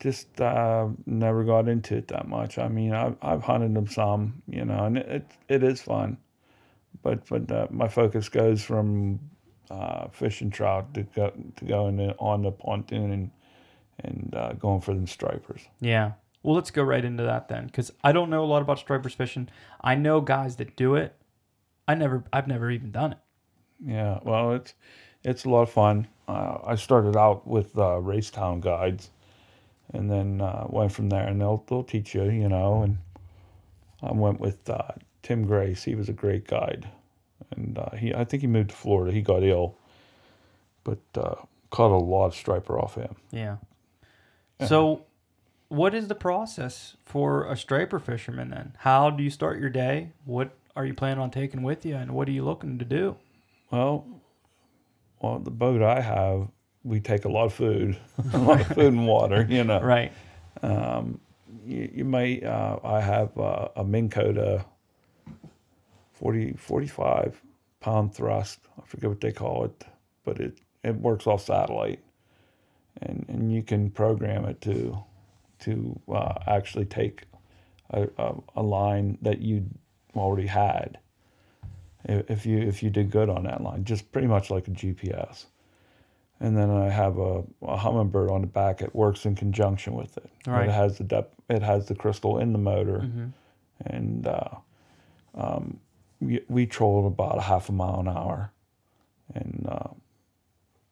just uh, never got into it that much. I mean, I've I've hunted them some, you know, and it it is fun, but but uh, my focus goes from uh, fishing trout to go to going in- on the pontoon and and uh, going for them stripers. Yeah. Well, let's go right into that then, because I don't know a lot about stripers fishing. I know guys that do it. I never, I've never even done it. Yeah, well, it's it's a lot of fun. Uh, I started out with uh, Raystown guides, and then uh, went from there, and they'll they'll teach you, you know. And I went with uh, Tim Grace. He was a great guide, and uh, he I think he moved to Florida. He got ill, but uh, caught a lot of striper off him. Yeah. So, what is the process for a striper fisherman then? How do you start your day? What are you planning on taking with you, and what are you looking to do? Well, on the boat I have, we take a lot of food, a lot of food and water, you know. Right. you, you may uh, I have uh, a Minn Kota 40 45 pound thrust I forget what they call it but it it works off satellite and and you can program it to to uh, actually take a, a, a line that you already had if if you if you did good on that line just pretty much like a GPS and then I have a, a Humminbird on the back. It works in conjunction with it. Right. It has the depth. It has the crystal in the motor, Mm-hmm. and uh, um, we, we troll about a half a mile an hour, and uh,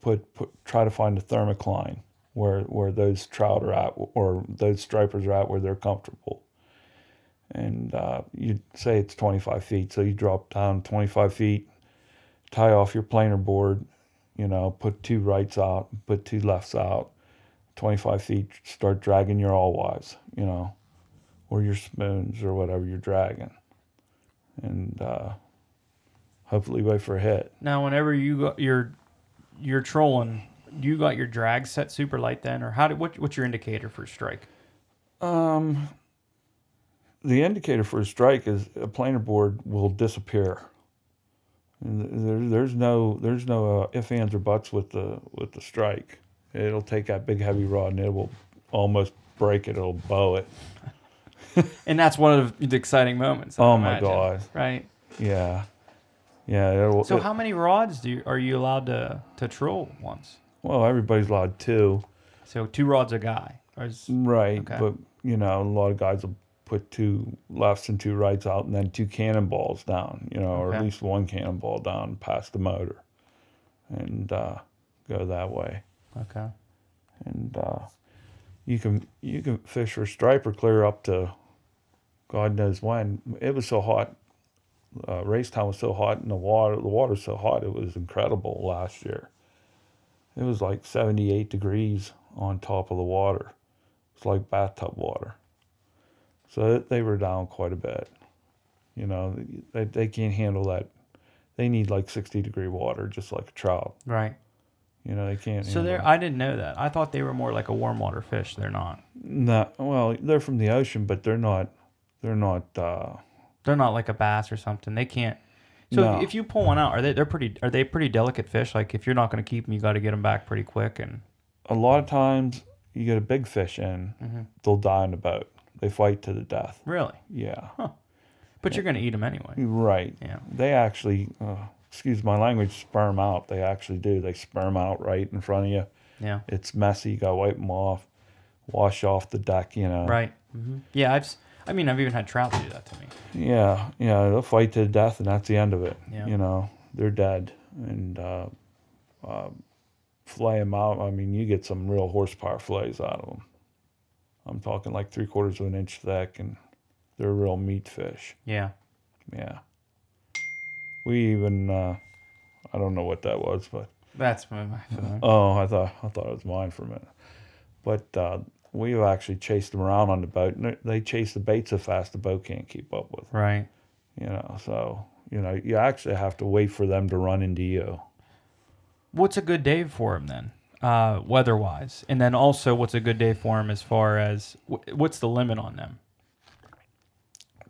put put try to find a thermocline where where those trout are at or those stripers are at where they're comfortable. And uh, you say it's 25 feet, so you drop down 25 feet, tie off your planer board, you know, put two rights out, put two lefts out, 25 feet, start dragging your alewives, you know, or your spoons or whatever you're dragging. And uh, hopefully wait for a hit. Now, whenever you got your you're trolling, you got your drag set super light then, or how did what, what's your indicator for strike? Um, the indicator for a strike is a planer board will disappear. And there, there's no there's no uh, ifs ands or buts with the with the strike. It'll take that big heavy rod and it will almost break it. It'll bow it. And that's one of the exciting moments. I Oh my imagine, God. Right. Yeah, yeah. It'll, So it- how many rods do you, are you allowed to to troll once? well, everybody's allowed two, So two rods a guy. Is, right? Okay. But you know, a lot of guys will put two lefts and two rights out, and then two cannonballs down. You know, or at least one cannonball down past the motor, and uh, go that way. okay. and uh, you can you can fish for striper clear up to God knows when. It was so hot. Uh, Raystown was so hot, and the water the water's so hot. It was incredible last year. It was like seventy eight degrees on top of the water. It's like bathtub water. So they were down quite a bit. You know, they they can't handle that. They need like sixty degree water, just like a trout. Right. You know, they can't. So they're. I didn't know that. I thought they were more like a warm water fish. They're not. No, well, they're from the ocean, but they're not. They're not. Uh, They're not like a bass or something. They can't. So No. if, you pull one out, are they they're pretty are they pretty delicate fish? Like if you're not going to keep them, you got to get them back pretty quick. And a lot of times, you get a big fish in, Mm-hmm. they'll die in the boat. They fight to the death. really, Yeah. Huh. But you're gonna eat them anyway. Right. Yeah. They actually, uh, excuse my language, sperm out. They actually do. They sperm out right in front of you. Yeah. It's messy. You got to wipe them off, wash off the deck, you know. Right. hmm Yeah. I've. I mean, I've even had trout do that to me. Yeah. Yeah. They'll fight to the death, and that's the end of it. Yeah. You know, they're dead. And uh, uh, fillet them out. I mean, you get some real horsepower fillets out of them. I'm talking like three quarters of an inch thick, and they're real meat fish. Yeah. Yeah. We even, uh, I don't know what that was, but That's my, my feeling. oh, I thought I thought it was mine for a minute. But uh, we've actually chased them around on the boat, and they- chase the bait so fast the boat can't keep up with. Right. You know, so you know you actually have to wait for them to run into you. What's a good day for him then, uh, weather-wise? And then also, what's a good day for him as far as wh- what's the limit on them?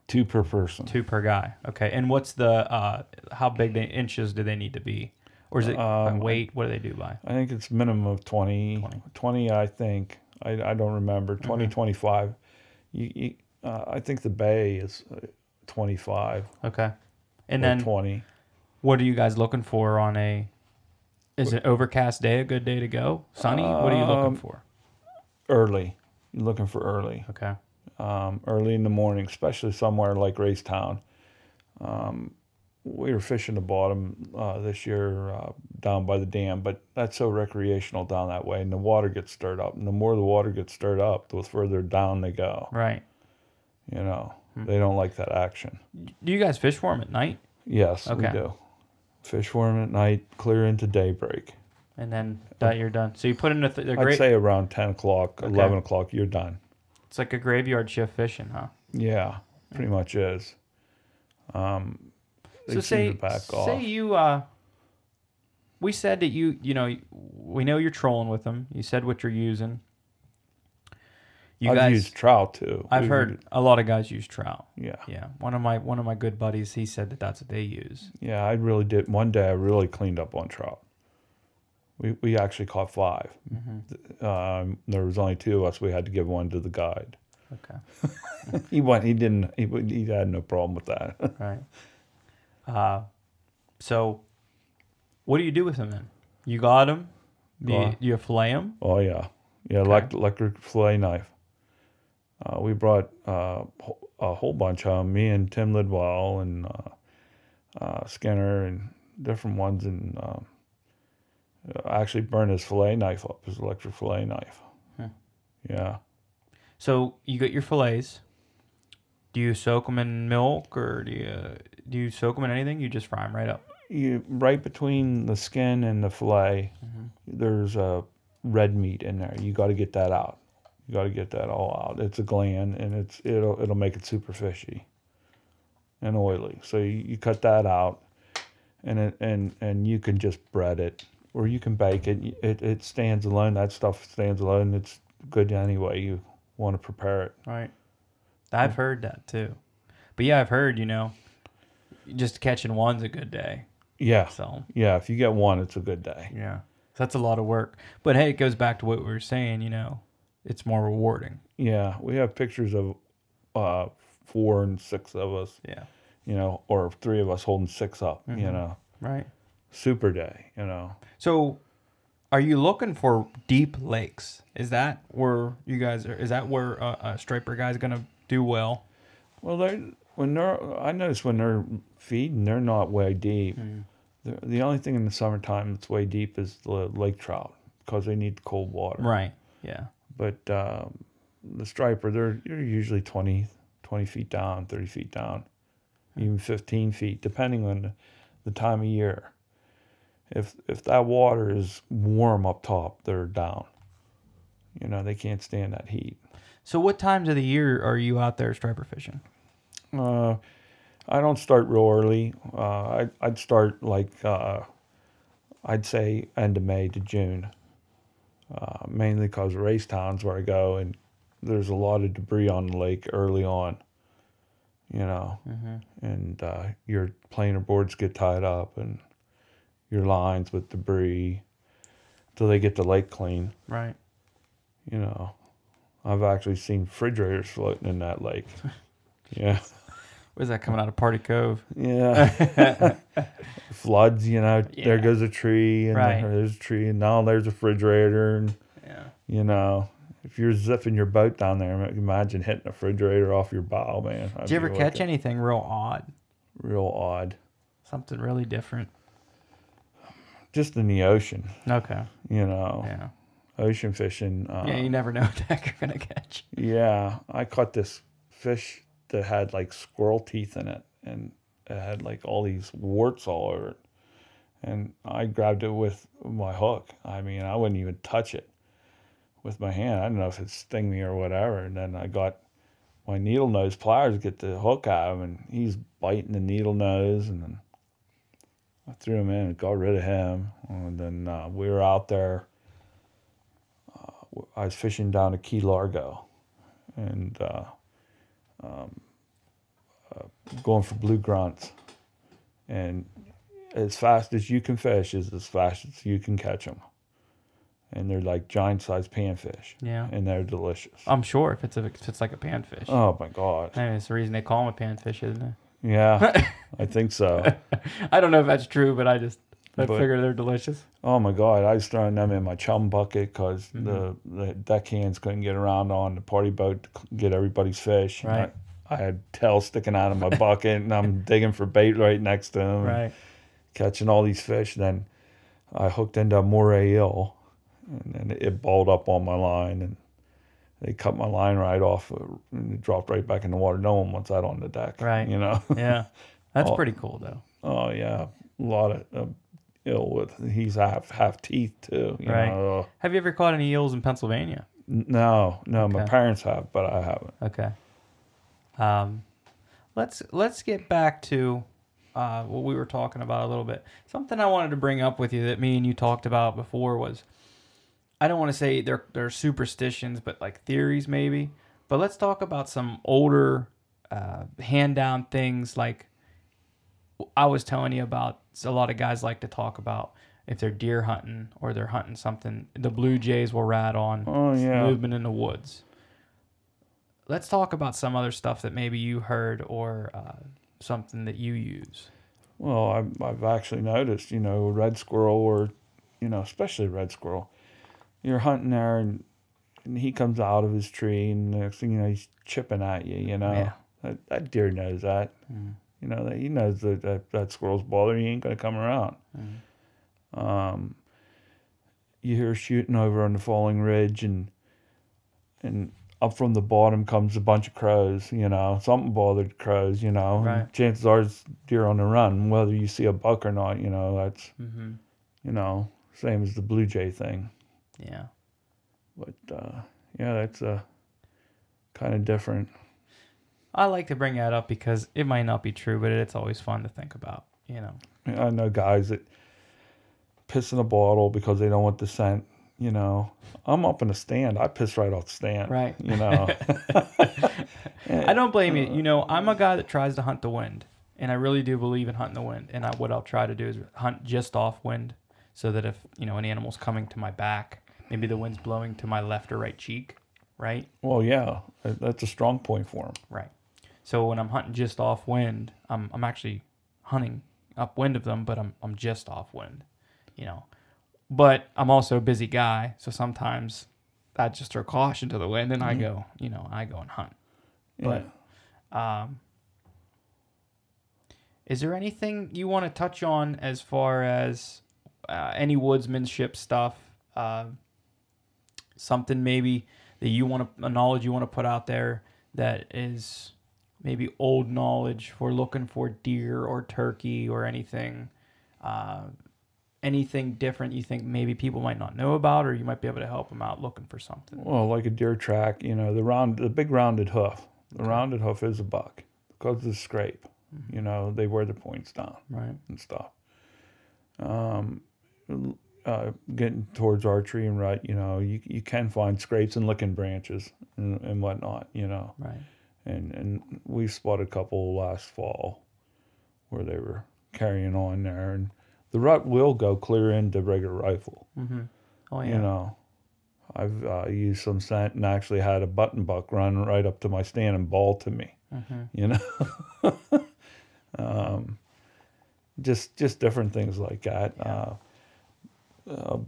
Two per person. Two per guy. Okay. And what's the uh, how big the inches do they need to be, or is it by Um, weight? What do they do by? I think it's minimum of 20. 20. 20, I think. I, I don't remember. 20, 25. You, you, uh, I think the bay is uh, 25 Okay. And then 20. what are you guys looking for on a? Is an overcast day a good day to go? Sunny? what are you looking Um, for? Early. You're looking for early. Okay. um, early in the morning, especially somewhere like Raystown. Um, we were fishing the bottom uh, this year uh, down by the dam, but that's so recreational down that way, and the water gets stirred up. And the more the water gets stirred up, the further down they go. Right. You know, Hmm. they don't like that action. Do you guys fish for them at night? Yes, Okay. we do. Fish for 'em at night, clear into daybreak. And then that you're done. So you put in a th- the I'd say around 10 o'clock, Okay. 11 o'clock, you're done. It's like a graveyard shift fishing, huh? Yeah, pretty much is. Um, they so say back say you uh we said that you you know we know you're trolling with them you said what you're using you I've guys used trout too. i've We've- heard a lot of guys use trout Yeah, yeah one of my one of my good buddies he said that that's what they use yeah. I really did. One day, I really cleaned up on trout. We we actually caught 5 Mm-hmm. Um, there was only two of us. We had to give one to the guide. okay He went. He didn't. He he had no problem with that. right uh so what do you do with them then you got them do you, Got- do you fillet them oh yeah, yeah. Elect, electric fillet knife. Uh, we brought uh, a whole bunch home. Me and Tim Lidwell and uh, uh, Skinner and different ones, and um, actually burned his fillet knife up. His electric fillet knife. Hmm. Yeah. so you get your fillets do you soak them in milk or do you do you soak them in anything? You just fry them right up? You right between the skin and the fillet mm-hmm. there's a red meat in there. You got to get that out. You got to get that all out. It's a gland and it's it'll it'll make it super fishy and oily. So you, you cut that out and it and and you can just bread it or you can bake it. It, it stands alone. That stuff stands alone. It's good anyway. You want to prepare it. Right. I've heard that too. But yeah, I've heard, you know, just catching one's a good day. yeah So, yeah if you get one it's a good day yeah. That's a lot of work. But hey, it goes back to what we were saying, you know, it's more rewarding. Yeah, we have pictures of uh, four and six of us, Yeah. you know, or three of us holding six up, you Mhm. know. Right. Super day, you know. So, are you looking for deep lakes? Is that where you guys are? Is that where a, a striper guy's going to do well? Well, they when they're I notice when they're feeding, they're not way deep. The, the only thing in the summertime that's way deep is the lake trout because they need cold water. Right. Yeah. But um, the striper, they're, they're usually 20, 20 feet down, 30 feet down, even 15 feet, depending on the, the time of year. If, if that water is warm up top, they're down. You know, they can't stand that heat. So, what times of the year are you out there striper fishing? Uh, I don't start real early. Uh, I'd, I'd start like, uh, I'd say end of May to June, uh, mainly because of Raystown's where I go and there's a lot of debris on the lake early on, you know, Mm-hmm. and uh, your planer boards get tied up and your lines with debris till they get the lake clean, Right. you know. I've actually seen refrigerators floating in that lake. yeah. Was that coming out of Party Cove? Yeah. Floods, you know, yeah. there goes a tree and Right. there's a tree and now there's a refrigerator and Yeah. you know, if you're zipping your boat down there, imagine hitting a refrigerator off your bow, man. Did you ever catch anything real odd? Real odd. Something really different? Just in the ocean, Okay. you know, Yeah. Ocean fishing. Uh, Yeah, you never know what the heck you're gonna catch. Yeah, I caught this fish that had like squirrel teeth in it, and it had like all these warts all over it. And I grabbed it with my hook. I mean, I wouldn't even touch it with my hand. I don't know if it sting me or whatever. And then I got my needle nose pliers to get the hook out of him, and he's biting the needle nose, and then I threw him in and got rid of him. And then uh, we were out there. I was fishing down to Key Largo, and uh, um, uh, going for blue grunts. And as fast as you can fish is as fast as you can catch them. And they're like giant sized panfish, Yeah. and they're delicious. I'm sure if it's a, if it's like a panfish. Oh my god! I mean, it's the reason they call them a panfish, isn't it? Yeah, I think so. I don't know if that's true, but I just I But- figure they're delicious. Oh my god! I was throwing them in my chum bucket because Mm-hmm. the the deckhands couldn't get around on the party boat to get everybody's fish. Right. I, I had tail sticking out of my bucket, and I'm digging for bait right next to them. Right. catching all these fish. Then I hooked into a moray eel, and then it balled up on my line, and they cut my line right off, uh, and it dropped right back in the water. No one wants that on the deck, Right. You know. Yeah. That's Oh. pretty cool though. oh yeah, a lot of uh, eel with he's half half teeth too. You Right. Know? Have you ever caught any eels in Pennsylvania? No, no, my parents have, but I haven't. Okay. Um, let's let's get back to uh, what we were talking about a little bit. Something I wanted to bring up with you that me and you talked about before was I don't want to say they're they're superstitions, but like theories maybe. But let's talk about some older uh, hand down things like I was telling you about. A lot of guys like to talk about if they're deer hunting or they're hunting something. The blue jays will rat on Oh yeah. movement in the woods. Let's talk about some other stuff that maybe you heard or uh, something that you use. Well, I've, I've actually noticed, you know, a red squirrel or, you know, especially red squirrel. You're hunting there and, and he comes out of his tree and the next thing you know, he's chipping at you, you know. Yeah. That, that deer knows that. You know, that he knows that, that that squirrel's bothering you, he ain't going to come around. Um, you hear shooting over on the falling ridge and, and up from the bottom comes a bunch of crows, you know, something bothered crows, you know. Right. Chances are it's deer on the run, whether you see a buck or not, you know, that's, Mm-hmm. you know, same as the blue jay thing. Yeah. But, uh, yeah, that's uh, kind of different. I like to bring that up because it might not be true, but it's always fun to think about, you know. I know guys that piss in a bottle because they don't want the scent, you know. I'm up in a stand, I piss right off the stand. Right. You know. I don't blame you. You know, I'm a guy that tries to hunt the wind, and I really do believe in hunting the wind. And I, what I'll try to do is hunt just off wind, so that if you know an animal's coming to my back, maybe the wind's blowing to my left or right cheek, right, well, yeah, that's a strong point for them. right. So when I'm hunting just off wind, I'm I'm actually hunting upwind of them, but I'm I'm just off wind, you know. But I'm also a busy guy, so sometimes I just throw caution to the wind, and I go, you know, I go and hunt. Yeah. But um, is there anything you want to touch on as far as uh, any woodsmanship stuff? Uh, something maybe that you want to a knowledge you want to put out there that is maybe old knowledge for looking for deer or turkey or anything. Uh, anything different you think maybe people might not know about, or you might be able to help them out looking for something. Well, like a deer track, you know, the round, the big rounded hoof. The rounded hoof is a buck because of the scrape. You know, they wear the points down Right. and stuff. Um, uh, getting towards archery and rut, you know, you you can find scrapes and licking branches and, and whatnot, you know. Right. And and we spotted a couple last fall where they were carrying on there, and the rut will go clear into regular rifle. Mm-hmm. Oh yeah. You know, I've uh, used some scent and actually had a button buck run right up to my stand and ball to me. you know. um, just just different things like that. Uh, uh,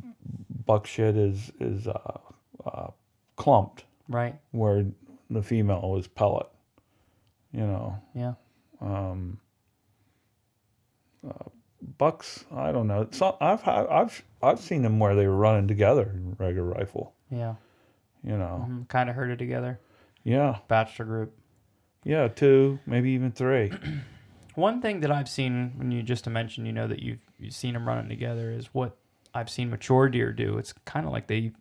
buck shit is is uh, uh, clumped Right. where the female is pellet. You know, Yeah. bucks. I don't know. So I've had, I've I've seen them where they were running together in regular rifle. Yeah. You know, hmm Kind of herded together. yeah, Bachelor group. yeah, two, maybe even three. One thing that I've seen when you just to mention, you know, that you've you've seen them running together is what I've seen mature deer do. It's kind of like they,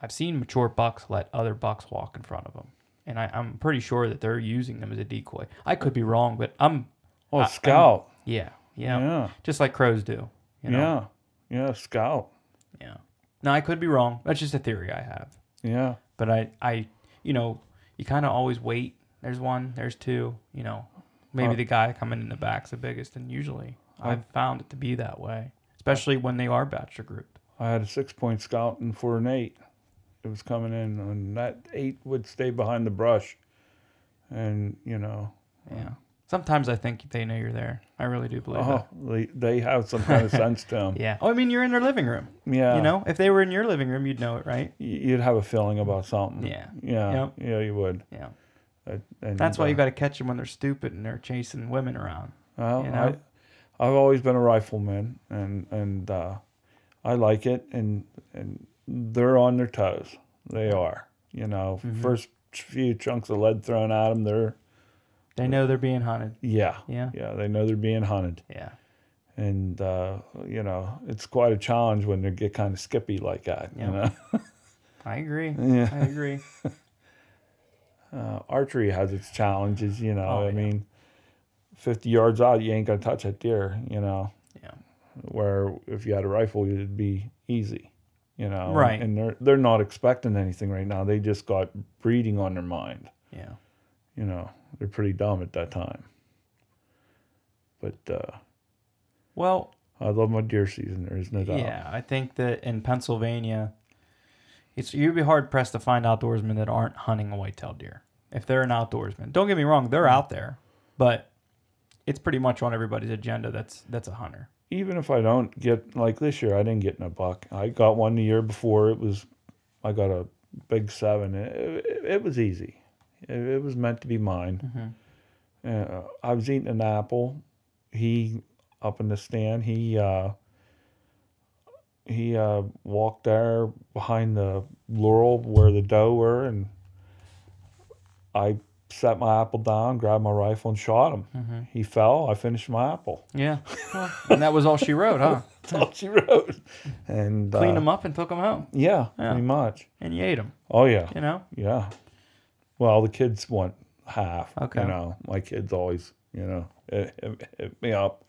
I've seen mature bucks let other bucks walk in front of them, and I, I'm pretty sure that they're using them as a decoy. I could be wrong, but I'm Oh, I- scout. yeah, yeah, Yeah, just like crows do. You know? yeah, yeah, scout. yeah. Now I could be wrong. That's just a theory I have. Yeah, But I, I, you know, you kind of always wait. There's one, there's two. You know, maybe Uh, the guy coming in the back's the biggest, and usually I've found it to be that way, especially when they are bachelor grouped. I had a six point scouting for an eight. It was coming in, and that eight would stay behind the brush, and you know, Yeah. Sometimes I think they know you're there. I really do believe oh, they, they have some kind of sense to them. Yeah. Oh, I mean, you're in their living room. Yeah, You know, if they were in your living room, you'd know it, right? you'd have a feeling about something. Yeah. yeah, Yep. yeah, you would. Yeah. Uh, and, That's why uh, you got to catch them when they're stupid and they're chasing women around. Well, you know? I, I've always been a rifleman, and and uh, I like it, and and they're on their toes. They are. You know, Mm-hmm. first few chunks of lead thrown at them, they're They know they're being hunted. yeah, Yeah. yeah. They know they're being hunted, Yeah. and uh, you know, it's quite a challenge when they get kind of skippy like that. You Yeah. know, I agree. Yeah. I agree. uh, archery has its challenges. You know, Oh, I yeah. mean, fifty yards out, you ain't gonna touch that deer. You know. Yeah. where if you had a rifle, it'd be easy, you know. Right. And they're they're not expecting anything right now. They just got breeding on their mind. Yeah. You know, they're pretty dumb at that time. But uh, Well, I love my deer season. There is no doubt. Yeah, I think that in Pennsylvania, it's you'd be hard pressed to find outdoorsmen that aren't hunting a white-tailed deer. If they're an outdoorsman, don't get me wrong, they're out there, but it's pretty much on everybody's agenda. That's that's a hunter. Even if I don't get like this year, I didn't get in a buck. I got one the year before. It was, I got a big seven. It, it, it was easy. It, it was meant to be mine. Uh, I was eating an apple. He up in the stand. He uh, he uh, walked there behind the laurel where the doe were, and I set my apple down, grabbed my rifle, and shot him. He fell. I finished my apple. Yeah, Well, and that was all she wrote, huh? That's all she wrote. And Cleaned uh, them up and took them home, Yeah, Yeah. pretty much. and you ate them. Oh yeah, You know, yeah. Well, the kids want half. Okay. You know, my kids always, you know, hit, hit- hit me up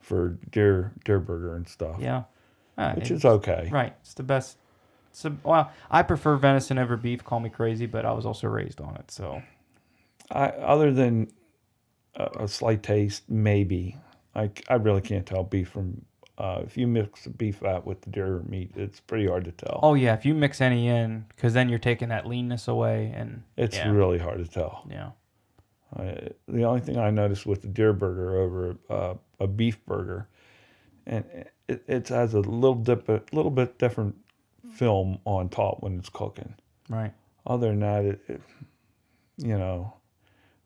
for deer deer burger and stuff, yeah, Ah, which is okay. right. It's the best. So, well, I prefer venison over beef. Call me crazy, but I was also raised on it, so I other than a, a slight taste, maybe. I, I really can't tell beef from. Uh, if you mix the beef fat with the deer meat, it's pretty hard to tell. Oh yeah, if you mix any in, because then you're taking that leanness away, and it's yeah, really hard to tell. yeah, I, the only thing I noticed with the deer burger over uh, a beef burger, and it, it has a little dip, a little bit different film on top when it's cooking. right, Other than that, it, it you know,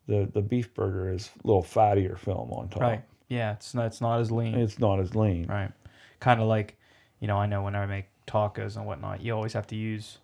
the the beef burger is a little fattier film on top. right, yeah. It's not, it's not as lean, It's not as lean. right? Kind of like, you know, I know when I make tacos and whatnot, you always have to use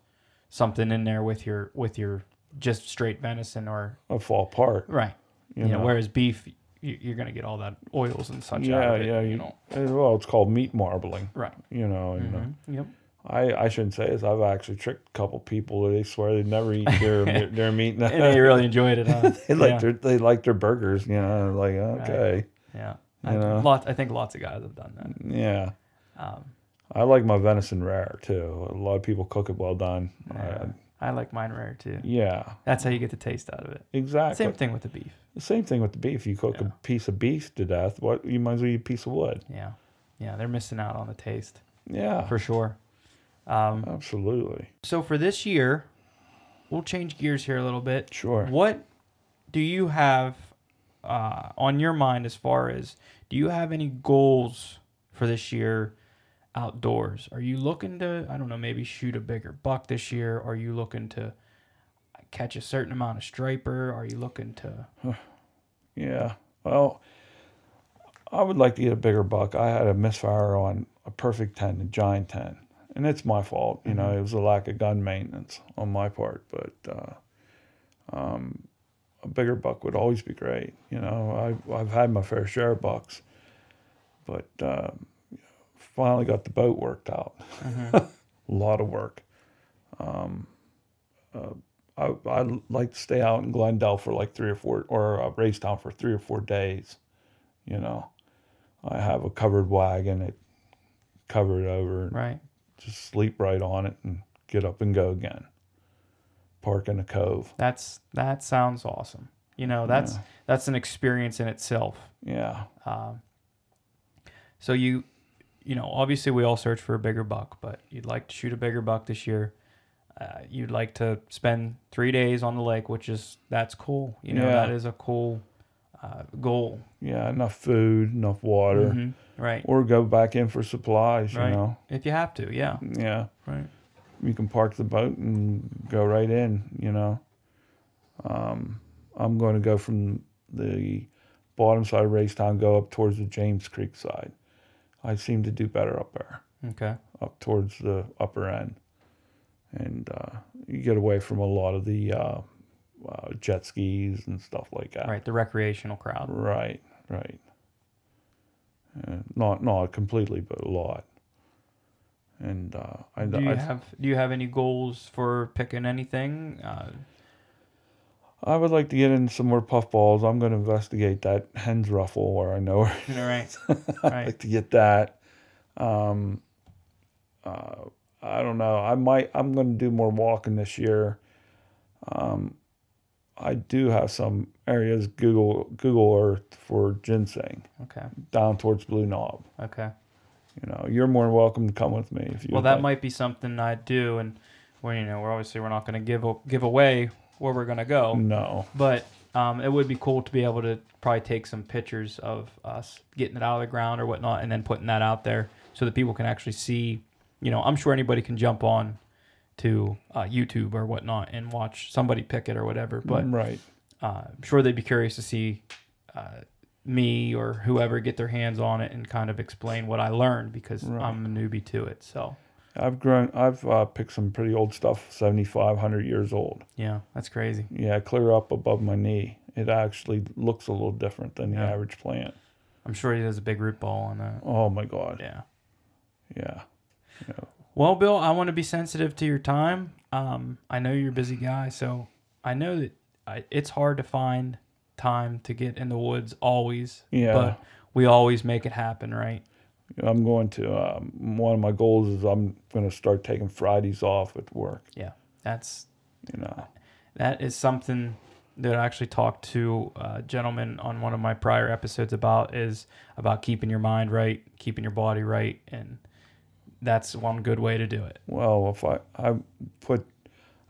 something in there with your with your just straight venison or I fall apart. right. You You, know, know. whereas beef, you, you're gonna get all that oils and such Yeah, out of it. yeah. you You, know, well, it's called meat marbling. right. You know, and uh, Mhm. Yep. I, I shouldn't say this. I've actually tricked a couple people. They swear they'd never eat their their meat. And they really enjoyed it, huh? they like yeah. their they like their burgers. You know, like okay, yeah. you I, know. lot, I think lots of guys have done that. yeah. Um, I like my venison rare too. A lot of people cook it well done. yeah. I like mine rare too. yeah, That's how you get the taste out of it. exactly. Same thing with the beef. The same thing with the beef. You cook Yeah. a piece of beef to death. What you might as well eat a piece of wood. Yeah. Yeah, they're missing out on the taste Yeah, for sure. Um, absolutely. so for this year, we'll change gears here a little bit. Sure. What do you have uh, on your mind as far as do you have any goals for this year outdoors? Are you looking to I don't know maybe shoot a bigger buck this year? Are you looking to catch a certain amount of striper? Are you looking to Yeah. Well, I would like to get a bigger buck. I had a misfire on a perfect 10, a giant 10. And it's my fault. You know, it was a lack of gun maintenance on my part. But uh, um, a bigger buck would always be great. You know, I, I've had my fair share of bucks. But uh, finally got the boat worked out. a lot of work. Um, uh, I, I'd like to stay out in Glendale for like three or four, or uh, Raystown for three or four days. You know, I have a covered wagon, it covered over, right? Just sleep right on it and get up and go again. Park in a cove. That's that sounds awesome. You know, that's Yeah. that's an experience in itself. Yeah, Um, so you, you know, obviously we all search for a bigger buck, but you'd like to shoot a bigger buck this year. Uh, you'd like to spend three days on the lake, which is that's cool. You know, Yeah. that is a cool uh, goal. yeah, enough food, enough water, Mhm. Right. or go back in for supplies. Right. You know, If you have to, yeah. yeah. Right. you can park the boat and go right in, you know. Um, I'm going to go from the bottom side of Raystown, go up towards the James Creek side. I seem to do better up there, Okay. up towards the upper end. And uh, you get away from a lot of the uh, uh, jet skis and stuff like that. Right. The recreational crowd. Right, right. Uh, not not completely, but a lot. And uh, I, Do you I, have Do you have any goals for picking anything? Uh, I would like to get in some more puffballs. I'm going to investigate that hen's ruffle where I know where right. I'd Right. like to get that. Um, uh, I don't know. I might. I'm going to do more walking this year. Um, I do have some areas Google Google Earth for ginseng Okay. down towards Blue Knob. Okay. You know, you're more than welcome to come with me if you. Well, that like. might be something I do, and well, you know, we're obviously we're not going to give give away where we're going to go, No. but um, it would be cool to be able to probably take some pictures of us getting it out of the ground or whatnot, and then putting that out there so that people can actually see. You know, I'm sure anybody can jump on to uh, YouTube or whatnot and watch somebody pick it or whatever, but right. uh, I'm sure they'd be curious to see uh, me or whoever get their hands on it and kind of explain what I learned because Right. I'm a newbie to it. So I've grown. I've uh, picked some pretty old stuff, 7,500 years old. yeah, that's crazy. Yeah, clear up above my knee. It actually looks a little different than the Yeah. average plant. I'm sure he does a big root ball on that. Oh my God. Yeah. Yeah. Well, Bill, I want to be sensitive to your time. Um, I know you're a busy guy, so I know that I, it's hard to find time to get in the woods always. Yeah. But we always make it happen, right? I'm going to. Um, one of my goals is I'm going to start taking Fridays off at work. Yeah. That's You know. that is something that I actually talked to a gentleman on one of my prior episodes about is about keeping your mind right, keeping your body right, and that's one good way to do it. Well, if I I put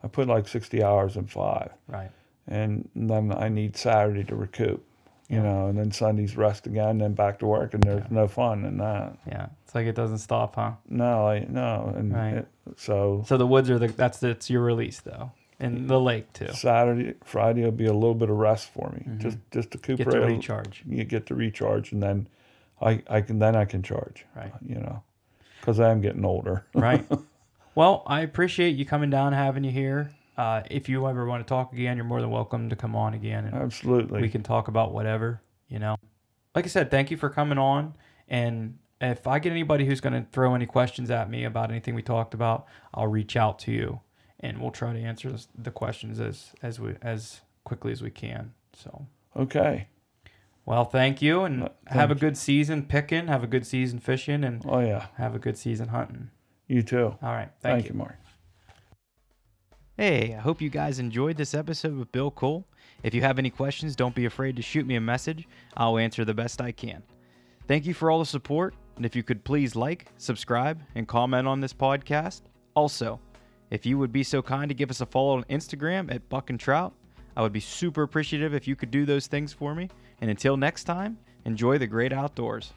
I put like 60 hours in five, Right. and then I need Saturday to recoup. You Yeah. know, and then Sunday's rest again, then back to work, and there's Yeah. no fun in that. Yeah. It's like it doesn't stop, huh? No, I no, and Right. it, so So the woods are the that's it's your release though, and the lake too. Saturday, Friday will be a little bit of rest for me, Mhm. just just to recuperate. Get to recharge. You get to recharge, and then I I can then I can charge. Right. You know, because I am getting older. Right. well, I appreciate you coming down, having you here. Uh, if you ever want to talk again, you're more than welcome to come on again, and Absolutely. we can talk about whatever. You know, like I said, thank you for coming on. And if I get anybody who's going to throw any questions at me about anything we talked about, I'll reach out to you, and we'll try to answer the questions as as we as quickly as we can. So. okay. Well, thank you, and Uh, have a good season picking, have a good season fishing, and Oh yeah. have a good season hunting. You too. All right, Thank, thank, you, Mark. Hey, I hope you guys enjoyed this episode with Bill Cole. If you have any questions, don't be afraid to shoot me a message. I'll answer the best I can. Thank you for all the support, and if you could please like, subscribe, and comment on this podcast. Also, if you would be so kind to give us a follow on Instagram at Buck and Trout, I would be super appreciative if you could do those things for me. And until next time, enjoy the great outdoors.